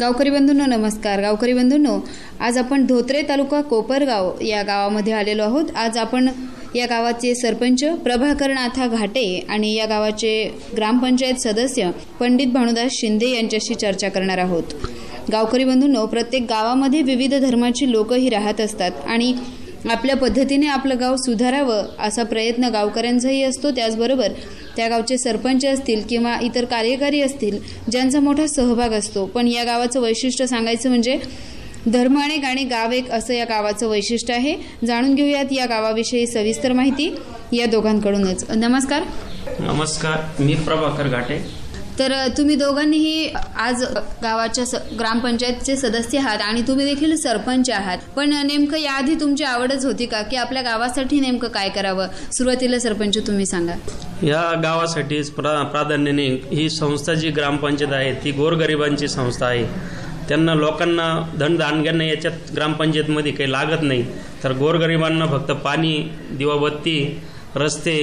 गावकरी बंधूंनो नमस्कार. गावकरी बंधूंनो आज आपण धोत्रे तालुका कोपरगाव या गावामध्ये आलेलो आहोत. आज आपण या गावाचे सरपंच प्रभाकर नाथा घाटे आणि या गावाचे ग्रामपंचायत सदस्य पंडित भानुदास शिंदे यांच्याशी चर्चा करणार आहोत. गावकरी बंधूंनो प्रत्येक गावामध्ये विविध धर्माची लोकही राहत असतात आणि आपल्या पद्धतीने आपलं गाव सुधारावं असा प्रयत्न गावकऱ्यांचाही असतो. त्याचबरोबर त्या गावचे सरपंच असतील किंवा इतर कार्यकारी असतील ज्यांचा मोठा सहभाग असतो. पण या गावाचं वैशिष्ट्य सांगायचं म्हणजे धर्म अनेक आणि गाव एक असं या गावाचं वैशिष्ट्य आहे. जाणून घेऊयात या गावाविषयी सविस्तर माहिती या दोघांकडूनच. नमस्कार. नमस्कार मी प्रभाकर घाटे. तर तुम्ही दोघांनीही आज गावाच्या स- ग्रामपंचायतचे सदस्य आहात आणि तुम्ही देखील सरपंच आहात. पण नेमकं याआधी तुमची आवडच होती का? की आपल्या गावासाठी नेमकं काय करावं? सुरुवातीला सरपंच तुम्ही सांगा. या गावासाठी प्रा प्राधान्याने ही संस्था जी ग्रामपंचायत आहे ती गोरगरिबांची संस्था आहे. त्यांना लोकांना धनदानग्यांना याच्यात ग्रामपंचायतमध्ये काही लागत नाही. तर गोरगरिबांना फक्त पाणी दिवाबत्ती रस्ते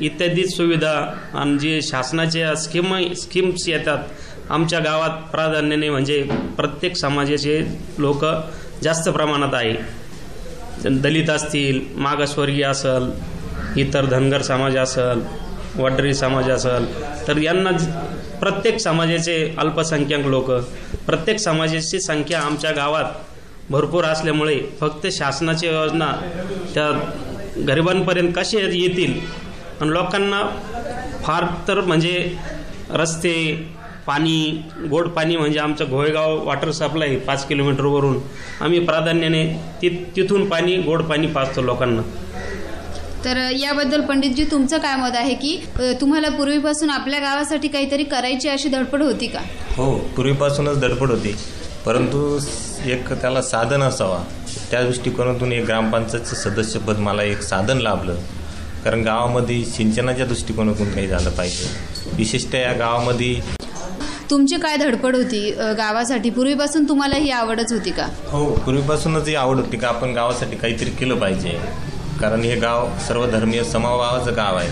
इत्यादी सुविधा आणि जे शासनाच्या स्कीम स्कीम्स येतात आमच्या गावात प्राधान्याने म्हणजे प्रत्येक समाजाचे लोक जास्त प्रमाणात आहे. दलित असतील मागासवर्गीय असल इतर धनगर समाज असल वडरी समाज असल तर यांना प्रत्येक समाजाचे अल्पसंख्याक लोक प्रत्येक समाजाची संख्या आमच्या गावात भरपूर असल्यामुळे फक्त शासनाच्या योजना त्या गरिबांपर्यंत कसे येतील? आणि लोकांना फार तर म्हणजे रस्ते पाणी गोड पाणी म्हणजे आमचं घोळगाव वॉटर सप्लाय पाच किलोमीटरवरून आम्ही प्राधान्याने ति तिथून पाणी गोड पाणी पाजतो लोकांना. तर याबद्दल पंडितजी तुमचं काय मत आहे की तुम्हाला पूर्वीपासून आपल्या गावासाठी काहीतरी करायची अशी धडपड होती का? हो पूर्वीपासूनच धडपड होती. परंतु एक त्याला साधन असावा. त्या दृष्टिकोनातून एक ग्रामपंचायतचं सदस्यपद मला एक साधन लाभलं. कारण गावामध्ये सिंचनाच्या दृष्टिकोनातून काही झालं पाहिजे. विशेषतः या गावामध्ये तुमची काय धडपड होती गावासाठी? पूर्वीपासून तुम्हाला ही आवडच होती का? हो पूर्वीपासूनच ही आवड होती का? आपण गावासाठी काहीतरी केलं पाहिजे. कारण हे गाव सर्वधर्मीय समभावाचं गाव आहे.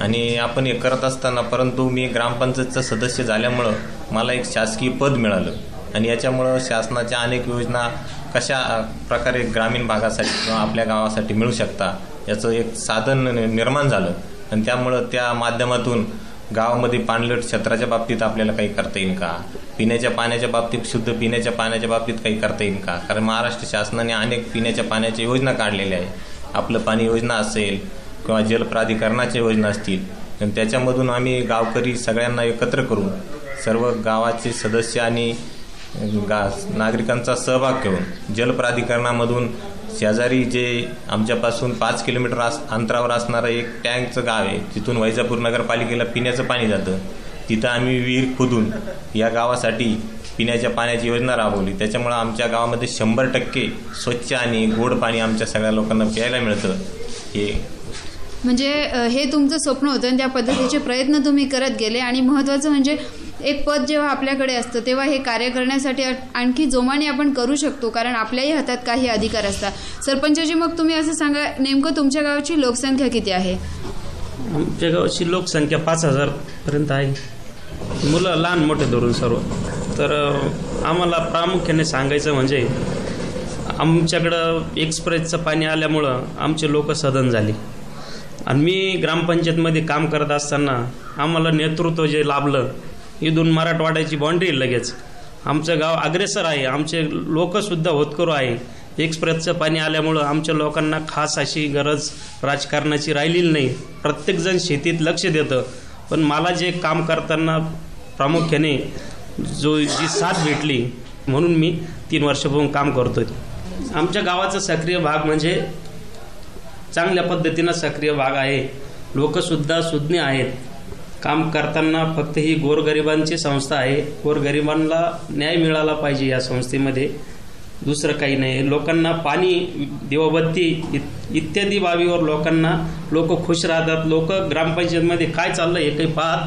आणि आपण हे करत असताना परंतु मी ग्रामपंचायतचा सदस्य झाल्यामुळं मला एक शासकीय पद मिळालं. आणि याच्यामुळं शासनाच्या अनेक योजना कशा प्रकारे ग्रामीण भागासाठी किंवा आपल्या गावासाठी मिळू शकता याचं एक साधन नि- निर्माण झालं. आणि त्यामुळं त्या माध्यमातून गावामध्ये पाणलट क्षेत्राच्या बाबतीत आपल्याला काही करता येईल का? पिण्याच्या पाण्याच्या बाबतीत शुद्ध पिण्याच्या पाण्याच्या बाबतीत काही करता येईल का? कारण महाराष्ट्र शासनाने अनेक पिण्याच्या पाण्याच्या योजना काढलेल्या आहे आपलं पाणी योजना असेल किंवा जल प्राधिकरणाच्या योजना असतील आणि त्याच्यामधून आम्ही गावकरी सगळ्यांना एकत्र करून सर्व गावाचे सदस्य आणि नागरिकांचा सहभाग घेऊन जल प्राधिकरणामधून शेजारी जे आमच्यापासून पाच किलोमीटर आस अंतरावर असणारं एक टँकचं गाव आहे तिथून वैजापूर नगरपालिकेला पिण्याचं पाणी जातं. तिथं आम्ही विहीर खोदून या गावासाठी पिण्याच्या पाण्याची योजना राबवली. त्याच्यामुळं आमच्या गावामध्ये शंभर टक्के स्वच्छ आणि गोड पाणी आमच्या सगळ्या लोकांना प्यायला मिळतं. हे म्हणजे हे तुमचं स्वप्न होतं आणि त्या पद्धतीचे प्रयत्न तुम्ही करत गेले आणि महत्त्वाचं म्हणजे एक पद जेव्हा आपल्याकडे असतं तेव्हा हे कार्य करण्यासाठी आणखी जोमाने आपण करू शकतो कारण आपल्याही हातात काही अधिकार असतात. सरपंचजी मग तुम्ही असं सांगा नेमकं तुमच्या गावाची लोकसंख्या किती आहे? आमच्या गावाची लोकसंख्या पाच हजारपर्यंत आहे. मुलं लहान मोठे धरून सर्व. तर आम्हाला प्रामुख्याने सांगायचं म्हणजे आमच्याकडं एक्सप्रेसचं पाणी आल्यामुळं आमचे लोक सदन झाले. आणि मी ग्रामपंचायतमध्ये काम करत असताना आम्हाला नेतृत्व जे लाभलं इथून मराठवाड्याची बाँड्री लगेच. आमचं गाव अग्रेसर आहे. आमचे लोकसुद्धा होतकरू आहे. एक्सप्रेसचं पाणी आल्यामुळं आमच्या लोकांना खास अशी गरज राजकारणाची राहिलेली नाही. प्रत्येकजण शेतीत लक्ष देतं. पण मला जे काम करताना प्रामुख्याने जो जी साथ भेटली म्हणून मी तीन वर्षापासून काम करतोय. आमच्या गावाचा सक्रिय भाग म्हणजे चांगल्या पद्धतीनं सक्रिय भाग आहे. लोकसुद्धा सुज्ञ आहेत. काम करताना फक्त ही गोरगरिबांची संस्था आहे. गोरगरिबांना न्याय मिळाला पाहिजे या संस्थेमध्ये. दुसरं काही नाही. लोकांना पाणी दिवाबत्ती इत- इत्यादी बाबीवर लोकांना लोक खुश राहतात. लोक ग्रामपंचायतमध्ये काय चाललं हे काही पाहत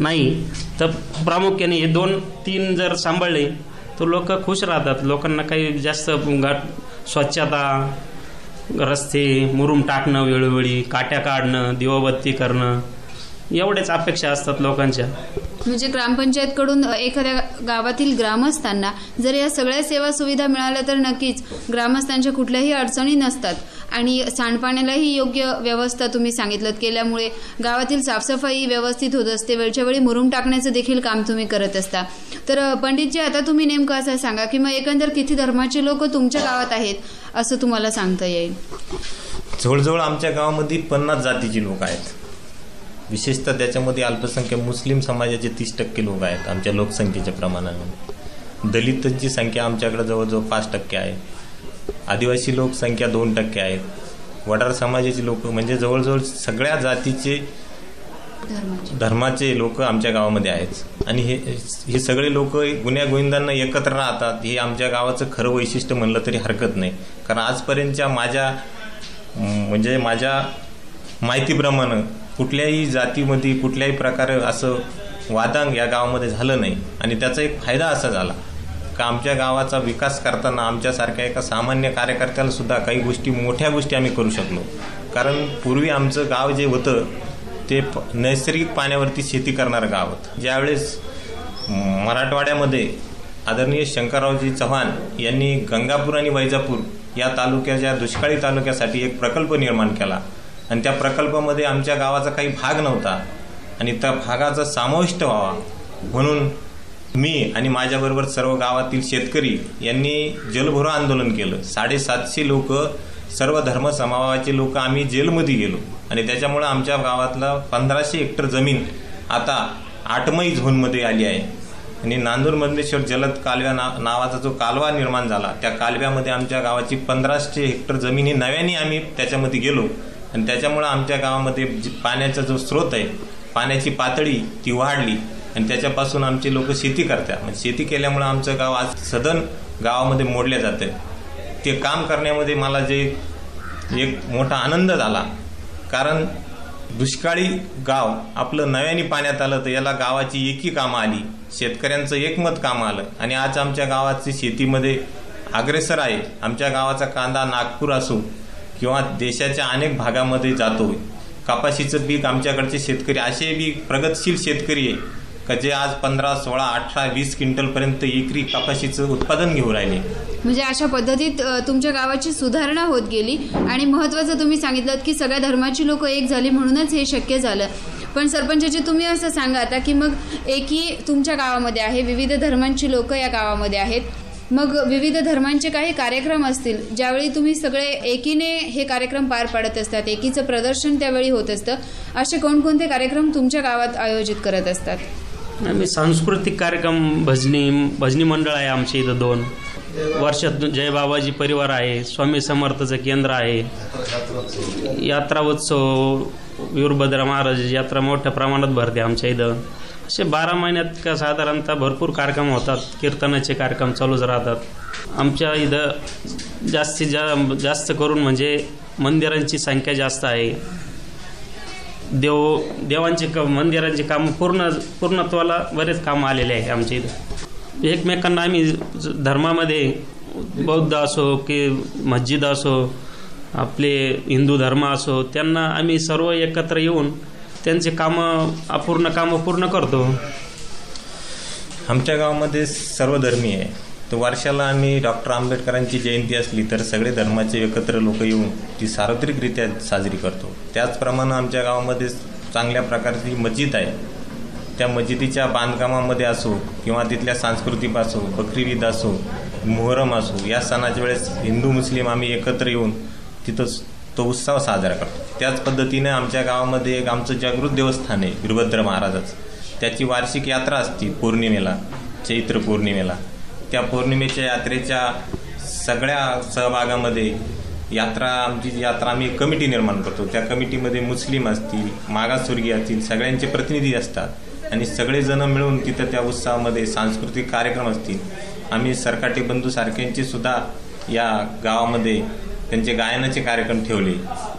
नाही. तर प्रामुख्याने हे दोन तीन जर सांभाळले तर लोक खुश राहतात. लोकांना काही जास्त घाट स्वच्छता रस्ते मुरुम टाकणं वेळोवेळी काट्या काढणं दिवाबत्ती करणं एवढ्याच अपेक्षा असतात लोकांच्या. म्हणजे ग्रामपंचायतकडून एखाद्या गावातील ग्रामस्थांना जर या सगळ्या सेवा सुविधा मिळाल्या तर नक्कीच ग्रामस्थांच्या कुठल्याही अडचणी नसतात. आणि सांडपाण्यालाही योग्य व्यवस्था तुम्ही सांगितलं केल्यामुळे गावातील साफसफाई व्यवस्थित होत असते. वेळच्या वेळी मुरुम टाकण्याचं देखील काम तुम्ही करत असता. तर पंडितजी आता तुम्ही नेमकं असं सांगा की मग एकंदर किती धर्माचे लोक तुमच्या गावात आहेत असं तुम्हाला सांगता येईल? जवळजवळ आमच्या गावामध्ये पन्नास जातीचे लोक आहेत. विशेषतः त्याच्यामध्ये अल्पसंख्याक मुस्लिम समाजाचे तीस टक्के लोक आहेत आमच्या लोकसंख्येच्या प्रमाणाने. दलितांची संख्या आमच्याकडे जवळजवळ पाच टक्के आहे. आदिवासी लोकसंख्या दोन टक्के आहेत वडार समाजाचे लोक म्हणजे जवळजवळ सगळ्या जातीचे धर्माचे लोक आमच्या गावामध्ये आहेत. आणि हे हे सगळे लोक गुन्ह्या गोविंदांना एकत्र राहतात हे आमच्या गावाचं खरं वैशिष्ट्य म्हणलं तरी हरकत नाही. कारण आजपर्यंतच्या माझ्या म्हणजे माझ्या माहितीप्रमाणे कुठल्याही जातीमध्ये कुठल्याही प्रकारे असं वादांग या गावामध्ये झालं नाही. आणि त्याचा एक फायदा असा झाला का आमच्या गावाचा विकास करताना आमच्यासारख्या एका सामान्य कार्यकर्त्याला सुद्धा काही गोष्टी मोठ्या गोष्टी आम्ही करू शकलो. कारण पूर्वी आमचं गाव जे होतं ते प- नैसर्गिक पाण्यावरती शेती करणारं गाव होतं. ज्यावेळेस मराठवाड्यामध्ये आदरणीय शंकररावजी चव्हाण यांनी गंगापूर आणि वैजापूर या तालुक्याच्या दुष्काळी तालुक्यासाठी एक प्रकल्प निर्माण केला आणि त्या प्रकल्पामध्ये आमच्या गावाचा काही भाग नव्हता. आणि त्या भागाचा समाविष्ट व्हावा म्हणून मी आणि माझ्याबरोबर सर्व गावातील शेतकरी यांनी जलभरो आंदोलन केलं. साडेसातशे लोक सर्व धर्म समावाचे लोक आम्ही जेलमध्ये गेलो. आणि त्याच्यामुळं आमच्या गावातला पंधराशे हेक्टर जमीन आता आठमई झोनमध्ये आली आहे. आणि नांदूर मधमेश्वर जलद कालव्या ना नावाचा जो कालवा निर्माण झाला त्या कालव्यामध्ये आमच्या गावाची पंधराशे हेक्टर जमीन ही नव्याने आम्ही त्याच्यामध्ये गेलो. आणि त्याच्यामुळं आमच्या गावामध्ये जी पाण्याचा जो स्रोत आहे पाण्याची पातळी ती वाढली. आणि त्याच्यापासून आमचे लोक शेती करतात. म्हणजे शेती केल्यामुळं आमचं गाव आज सदन गावामध्ये मोडले जाते ते काम करण्यामध्ये मला जे एक मोठा आनंद झाला. कारण दुष्काळी गाव आपलं नव्याने पाण्यात आलं तर याला गावाची एकी कामं आली. शेतकऱ्यांचं एकमत कामं आलं. आणि आज आमच्या गावाची शेतीमध्ये अग्रेसर आहे. आमच्या गावाचा कांदा नागपूर असो किंवा देशाच्या अनेक भागामध्ये जातो कपाशीचं पीक आमच्याकडचे शेतकरी असे बी प्रगतशील शेतकरी आहे का जे आज पंधरा सोळा अठरा वीस क्विंटलपर्यंत एकरी कपाशीचं उत्पादन घेऊन राहिले. म्हणजे अशा पद्धतीत तुमच्या गावाची सुधारणा होत गेली आणि महत्त्वाचं तुम्ही सांगितलं की सगळ्या धर्माची लोक एक झाली म्हणूनच हे शक्य झालं. पण सरपंचाची तुम्ही असं सांगा आता की मग एकी तुमच्या गावामध्ये आहे विविध धर्मांची लोक या गावामध्ये आहेत मग विविध धर्मांचे काही कार्यक्रम असतील ज्यावेळी तुम्ही सगळे एकीने हे कार्यक्रम पार पाडत असतात एकीचं प्रदर्शन त्यावेळी होत असतं असे कोणकोणते कार्यक्रम तुमच्या गावात आयोजित करत असतात? आम्ही सांस्कृतिक कार्यक्रम भजनी भजनी मंडळ आहे आमच्या इथं दोन. वर्षात जय बाबाजी परिवार आहे स्वामी समर्थचं केंद्र आहे. यात्रा उत्सव वीरभद्र महाराज यात्रा मोठ्या प्रमाणात भरते आमच्या इथं. असे बारा महिन्यात का साधारणतः भरपूर कार्यक्रम होतात. कीर्तनाचे कार्यक्रम चालूच राहतात. आमच्या इथं जास्तीत जा जास्त करून म्हणजे मंदिरांची संख्या जास्त आहे. देव देवांचे क मंदिरांचे काम पूर्ण पूर्णत्वाला बरेच कामं आलेले आहे आमच्या इथं. एकमेकांना आम्ही धर्मामध्ये बौद्ध असो की मस्जिद असो आपले हिंदू धर्म असो त्यांना आम्ही सर्व एकत्र येऊन त्यांचे कामं अपूर्ण कामं पूर्ण करतो. आमच्या गावामध्ये सर्वधर्मी आहे. तर वर्षाला आम्ही डॉक्टर आंबेडकरांची जयंती असली तर सगळे धर्माचे एकत्र लोक येऊन ती सार्वत्रिकरित्या साजरी करतो. त्याचप्रमाणे आमच्या गावामध्ये चांगल्या प्रकारची मस्जिद आहे. त्या मस्जिदीच्या बांधकामामध्ये असो किंवा तिथल्या सांस्कृतिक असो बकरी ईद असो मोहरम असो या सणाच्या वेळेस हिंदू मुस्लिम आम्ही एकत्र येऊन तिथं तो उत्सव साजरा करतो. त्याच पद्धतीने आमच्या गावामध्ये एक आमचं जागृत देवस्थान आहे वीरभद्र महाराजाचं. त्याची वार्षिक यात्रा असते पौर्णिमेला चैत्र पौर्णिमेला. त्या पौर्णिमेच्या यात्रेच्या सगळ्या सहभागामध्ये यात्रा आमची यात्रा आम्ही कमिटी निर्माण करतो. त्या कमिटीमध्ये मुस्लिम असतील मागासवर्गीय असतील सगळ्यांचे प्रतिनिधी असतात. आणि सगळेजण मिळून तिथं त्या उत्सवामध्ये सांस्कृतिक कार्यक्रम असतील. आम्ही सरकाटी बंधू सुद्धा या गावामध्ये त्यांचे गायनाचे कार्यक्रम ठेवले.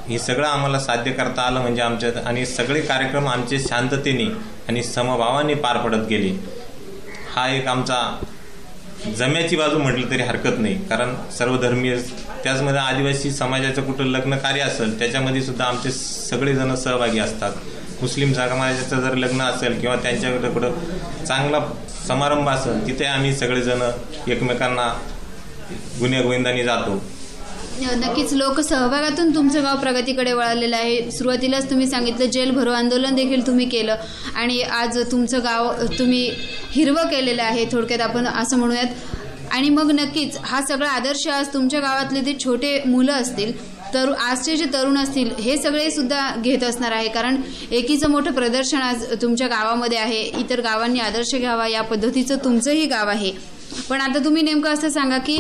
हे सगळं आम्हाला साध्य करता आलं म्हणजे आमच्या आणि सगळे कार्यक्रम आमचे शांततेने आणि समभावाने पार पडत गेले. हा एक आमचा जम्याची बाजू म्हटली तरी हरकत नाही. कारण सर्वधर्मीय त्याचमध्ये आदिवासी समाजाचं कुठं लग्न कार्य असेल त्याच्यामध्ये सुद्धा आमचे सगळेजण सहभागी असतात. मुस्लिम समाजाचं जर लग्न असेल किंवा त्यांच्याकडे कुठं चांगला समारंभ असेल तिथे आम्ही सगळेजण एकमेकांना गुन्हेगोविंदाने जातो. नक्कीच लोकसहभागातून तुमचं गाव प्रगतीकडे वळालेलं आहे. सुरुवातीलाच तुम्ही सांगितलं जेल भरो आंदोलन देखील तुम्ही केलं आणि आज तुमचं गाव तुम्ही हिरवं केलेलं आहे थोडक्यात आपण असं म्हणूयात. आणि मग नक्कीच हा सगळा आदर्श आज तुमच्या गावातले जे छोटे मुलं असतील तर आजचे जे तरुण असतील हे सगळे सुद्धा घेत असणार आहे. कारण एकीचं मोठं प्रदर्शन आज तुमच्या गावामध्ये आहे. इतर गावांनी आदर्श घ्यावा या पद्धतीचं तुमचंही गाव आहे. पण आता तुम्ही नेमकं असं सांगा की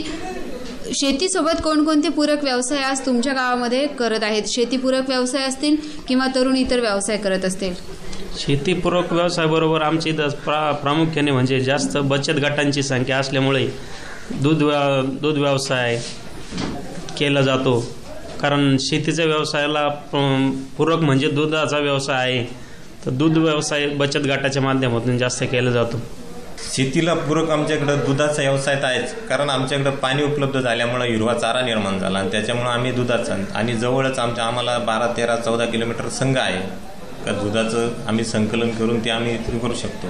शेतीसोबत कोणकोणते पूरक व्यवसाय आज तुमच्या गावामध्ये करत आहेत? शेतीपूरक व्यवसाय असतील किंवा तरुण इतर व्यवसाय करत असतील? शेतीपूरक व्यवसायाबरोबर आमच्या इथं प्रा प्रामुख्याने म्हणजे जास्त बचत गटांची संख्या असल्यामुळे दूध व्या दूध व्यवसाय केला जातो. कारण शेतीच्या व्यवसायाला पूरक म्हणजे दुधाचा व्यवसाय आहे. तर दूध व्यवसाय बचत गटाच्या माध्यमातून जास्त केला जातो. शेतीला पूरक आमच्याकडं दुधाचा व्यवसाय तर आहेच. कारण आमच्याकडं पाणी उपलब्ध झाल्यामुळं हिरवा चारा निर्माण झाला आणि त्याच्यामुळं आम्ही दुधाचा आणि जवळच आमच्या आम्हाला बारा तेरा चौदा किलोमीटर संघ आहे. का दुधाचं आम्ही संकलन करून ते आम्ही करू शकतो.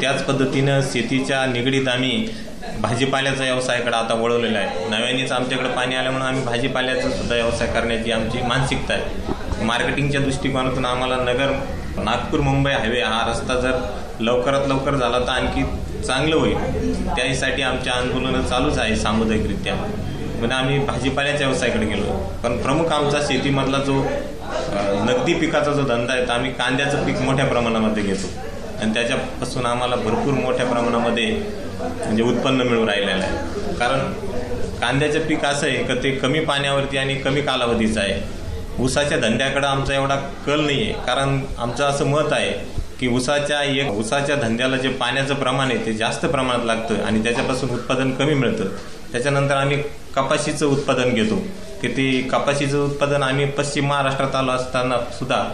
त्याच पद्धतीनं शेतीच्या निगडीत आम्ही भाजीपाल्याचा व्यवसायाकडे आता वळवलेला आहे. नव्यानेच आमच्याकडे पाणी आल्यामुळं आम्ही भाजीपाल्याचा सुद्धा व्यवसाय करण्याची आमची मानसिकता आहे. मार्केटिंगच्या दृष्टिकोनातून आम्हाला नगर नागपूर मुंबई हायवे हा रस्ता जर लवकरात लवकर झाला तर आणखी चांगलं होईल. त्यासाठी आमच्या आंदोलनं चालूच आहे सामुदायिकरित्या. म्हणजे आम्ही भाजीपाल्याच्या व्यवसायाकडे गेलो. पण प्रमुख आमचा शेतीमधला जो नगदी पिकाचा जो धंदा आहे तर आम्ही कांद्याचं पीक मोठ्या प्रमाणामध्ये घेतो. आणि त्याच्यापासून आम्हाला भरपूर मोठ्या प्रमाणामध्ये म्हणजे उत्पन्न मिळू राहिलेलं आहे. कारण कांद्याचं पीक असं आहे का ते कमी पाण्यावरती आणि कमी कालावधीचं आहे. ऊसाच्या धंद्याकडं आमचा एवढा कल नाही आहे कारण आमचं असं मत आहे की ऊसाच्या एक ऊसाच्या धंद्याला जे पाण्याचं प्रमाण आहे ते जास्त प्रमाणात लागतं आणि त्याच्यापासून उत्पादन कमी मिळतं त्याच्यानंतर आम्ही कपाशीचं उत्पादन घेतो. की ते कपाशीचं उत्पादन आम्ही पश्चिम महाराष्ट्रात आलो असताना सुद्धा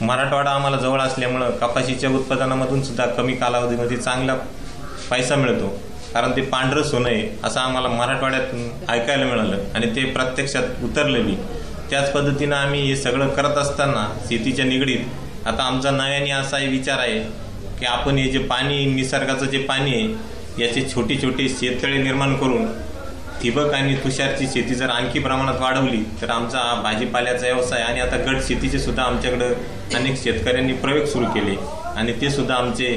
मराठवाडा आम्हाला जवळ असल्यामुळं कपाशीच्या उत्पादनामधून सुद्धा कमी कालावधीमध्ये चांगला पैसा मिळतो. कारण ते पांढरं सोनं आहे असं आम्हाला मराठवाड्यात ऐकायला मिळालं आणि ते प्रत्यक्षात उतरलेली त्याच पद्धतीनं आम्ही हे सगळं करत असताना शेतीच्या निगडीत आता आमचा नव्याने असा विचार आहे की आपण हे जे पाणी निसर्गाचं जे पाणी आहे याचे छोटे छोटे शेततळे निर्माण करून ठिबक आणि तुषारची शेती जर आणखी प्रमाणात वाढवली तर आमचा हा भाजीपाल्याचा व्यवसाय आणि आता गट शेतीचे सुद्धा आमच्याकडं अनेक शेतकऱ्यांनी प्रयोग सुरू केले. आणि ते सुद्धा आमचे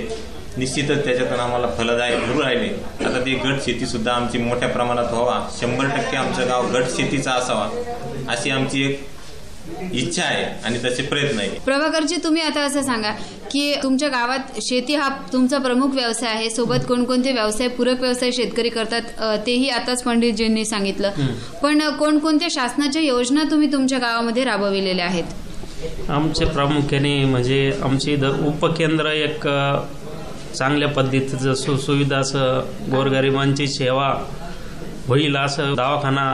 निश्चितच त्याच्यातून आम्हाला फलदायक ठरू राहिले. आता ते गट शेती सुद्धा आमची मोठ्या प्रमाणात व्हावा. शंभर टक्के आमचं गाव गट शेतीचा असावा अशी आमची एक इच्छा आहे आणि तसे प्रयत्न आहे. प्रभाकरजी तुम्ही आता असं सांगा की तुमच्या गावात शेती हा तुमचा प्रमुख व्यवसाय आहे. सोबत कोणकोणते व्यवसाय पूरक व्यवसाय शेतकरी करतात तेही आताच पंडितजींनी सांगितलं. पण कोणकोणत्या शासनाच्या योजना तुम्ही तुमच्या गावामध्ये राबविलेल्या आहेत? आमचे प्रामुख्याने म्हणजे आमची इथं उपकेंद्र एक चांगल्या पद्धतीचं सुसुविधा असं गोरगरिबांची सेवा होईल असं दवाखाना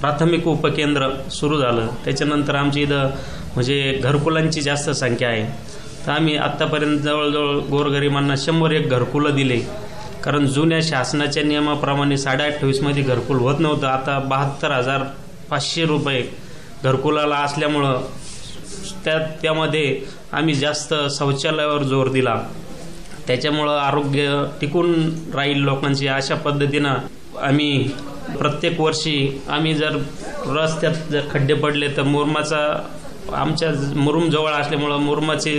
प्राथमिक उपकेंद्र सुरू झालं. त्याच्यानंतर आमची इथं म्हणजे घरकुलांची जास्त संख्या आहे. तर आम्ही आत्तापर्यंत जवळजवळ गोरगरिबांना शंभर एक घरकुलं दिले. कारण जुन्या शासनाच्या नियमाप्रमाणे साडे अठ्ठावीसमध्ये घरकुल होत नव्हतं. आता बहात्तर हजार पाचशे रुपये घरकुलाला असल्यामुळं त्या त्यामध्ये आम्ही जास्त शौचालयावर जोर दिला. त्याच्यामुळं आरोग्य टिकून राहील लोकांची अशा पद्धतीनं आम्ही प्रत्येक वर्षी आम्ही जर रस्त्यात जर खड्डे पडले तर मुरमाचा आमच्या मुरुम जवळ असल्यामुळं मुरमाचे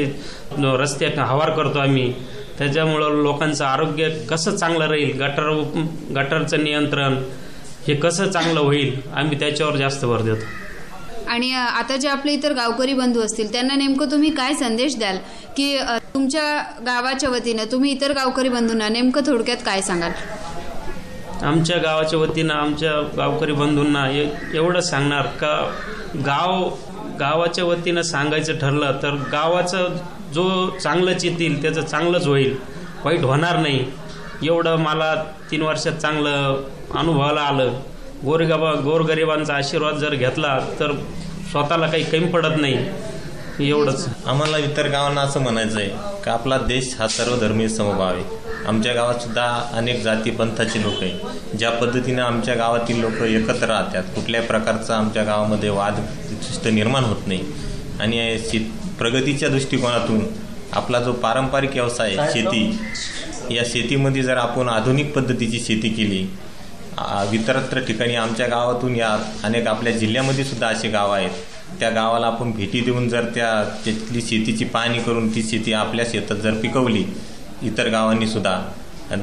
रस्ते हवार करतो आम्ही. त्याच्यामुळं लोकांचं आरोग्य कसं चांगलं राहील गटर गटरचं नियंत्रण हे कसं चांगलं होईल आम्ही त्याच्यावर जास्त भर देतो. आणि आता जे आपले इतर गावकरी बंधू असतील त्यांना नेमकं तुम्ही काय संदेश द्याल? की तुमच्या गावाच्या वतीनं तुम्ही इतर गावकरी बंधूंना नेमकं थोडक्यात काय सांगाल? आमच्या गावाच्या वतीनं आमच्या गावकरी बंधूंना ए- एवढं सांगणार का गाव गावाच्या वतीनं सांगायचं ठरलं तर गावाचं जो चांगलंच येतील त्याचं चांगलंच होईल. वाईट होणार नाही. एवढं मला तीन वर्षात चांगलं अनुभवाला आलं. गोरगाबा गोरगरिबांचा आशीर्वाद जर घेतला तर स्वतःला काही कमी पडत नाही. एवढंच. आम्हाला इतर गावांना असं म्हणायचं आहे का आपला देश हा सर्वधर्मीय समभाव आहे. आमच्या गावात सुद्धा अनेक जाती पंथाचे लोक आहे ज्या पद्धतीने आमच्या गावातील लोक एकत्र राहतात कुठल्याही प्रकारचा आमच्या गावामध्ये वाद निर्माण होत नाही. आणि शेत प्रगतीच्या दृष्टिकोनातून आपला जो पारंपरिक व्यवसाय आहे, शेती या शेतीमध्ये जर आपण आधुनिक पद्धतीची शेती केली इतरत्र ठिकाणी आमच्या गावातून या अनेक आपल्या जिल्ह्यामध्ये सुद्धा असे गाव आहेत. त्या गावाला आपण भेटी देऊन जर त्या तिथली शेतीची पाहणी करून ती शेती आपल्या शेतात जर पिकवली इतर गावांनी सुद्धा.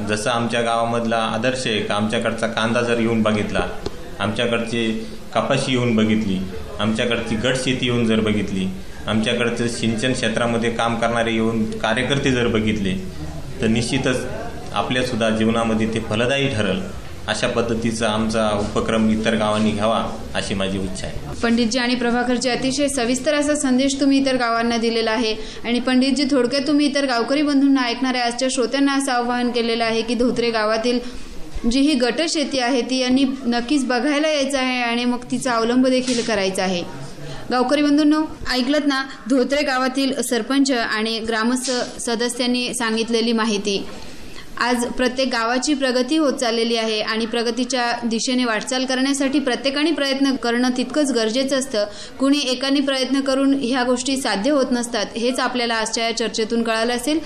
जसं आमच्या गावामधला आदर्श आहे का आमच्याकडचा कांदा जर येऊन बघितला आमच्याकडचे कपाशी येऊन बघितली आमच्याकडची गटशेती येऊन जर बघितली आमच्याकडचं सिंचन क्षेत्रामध्ये काम करणारे येऊन कार्यकर्ते जर बघितले तर निश्चितच आपल्यासुद्धा जीवनामध्ये ते फलदायी ठरल. अशा पद्धतीचा आमचा उपक्रम इतर गावांनी घ्यावा अशी माझी इच्छा आहे. पंडितजी आणि प्रभाकरजी अतिशय सविस्तर असा संदेश तुम्ही इतर गावांना दिलेला आहे. आणि पंडितजी थोडक्यात तुम्ही इतर गावकरी बंधूंना ऐकणाऱ्या आजच्या श्रोत्यांना असं आवाहन केलेलं आहे की धोत्रे गावातील जी ही गट शेती आहे ती यांनी नक्कीच बघायला यायचं आहे आणि मग तिचा अवलंब देखील करायचा आहे. गावकरी बंधूंनो ऐकलत ना? धोत्रे गावातील सरपंच आणि ग्रामस्थ सदस्यांनी सांगितलेली माहिती. आज प्रत्येक गावाची प्रगती होत चाललेली आहे आणि प्रगतीच्या दिशेने वाटचाल करण्यासाठी प्रत्येकाने प्रयत्न करणं तितकंच गरजेचं असतं. कुणी एकाने प्रयत्न करून ह्या गोष्टी साध्य होत नसतात हेच आपल्याला आजच्या या चर्चेतून कळालं असेल.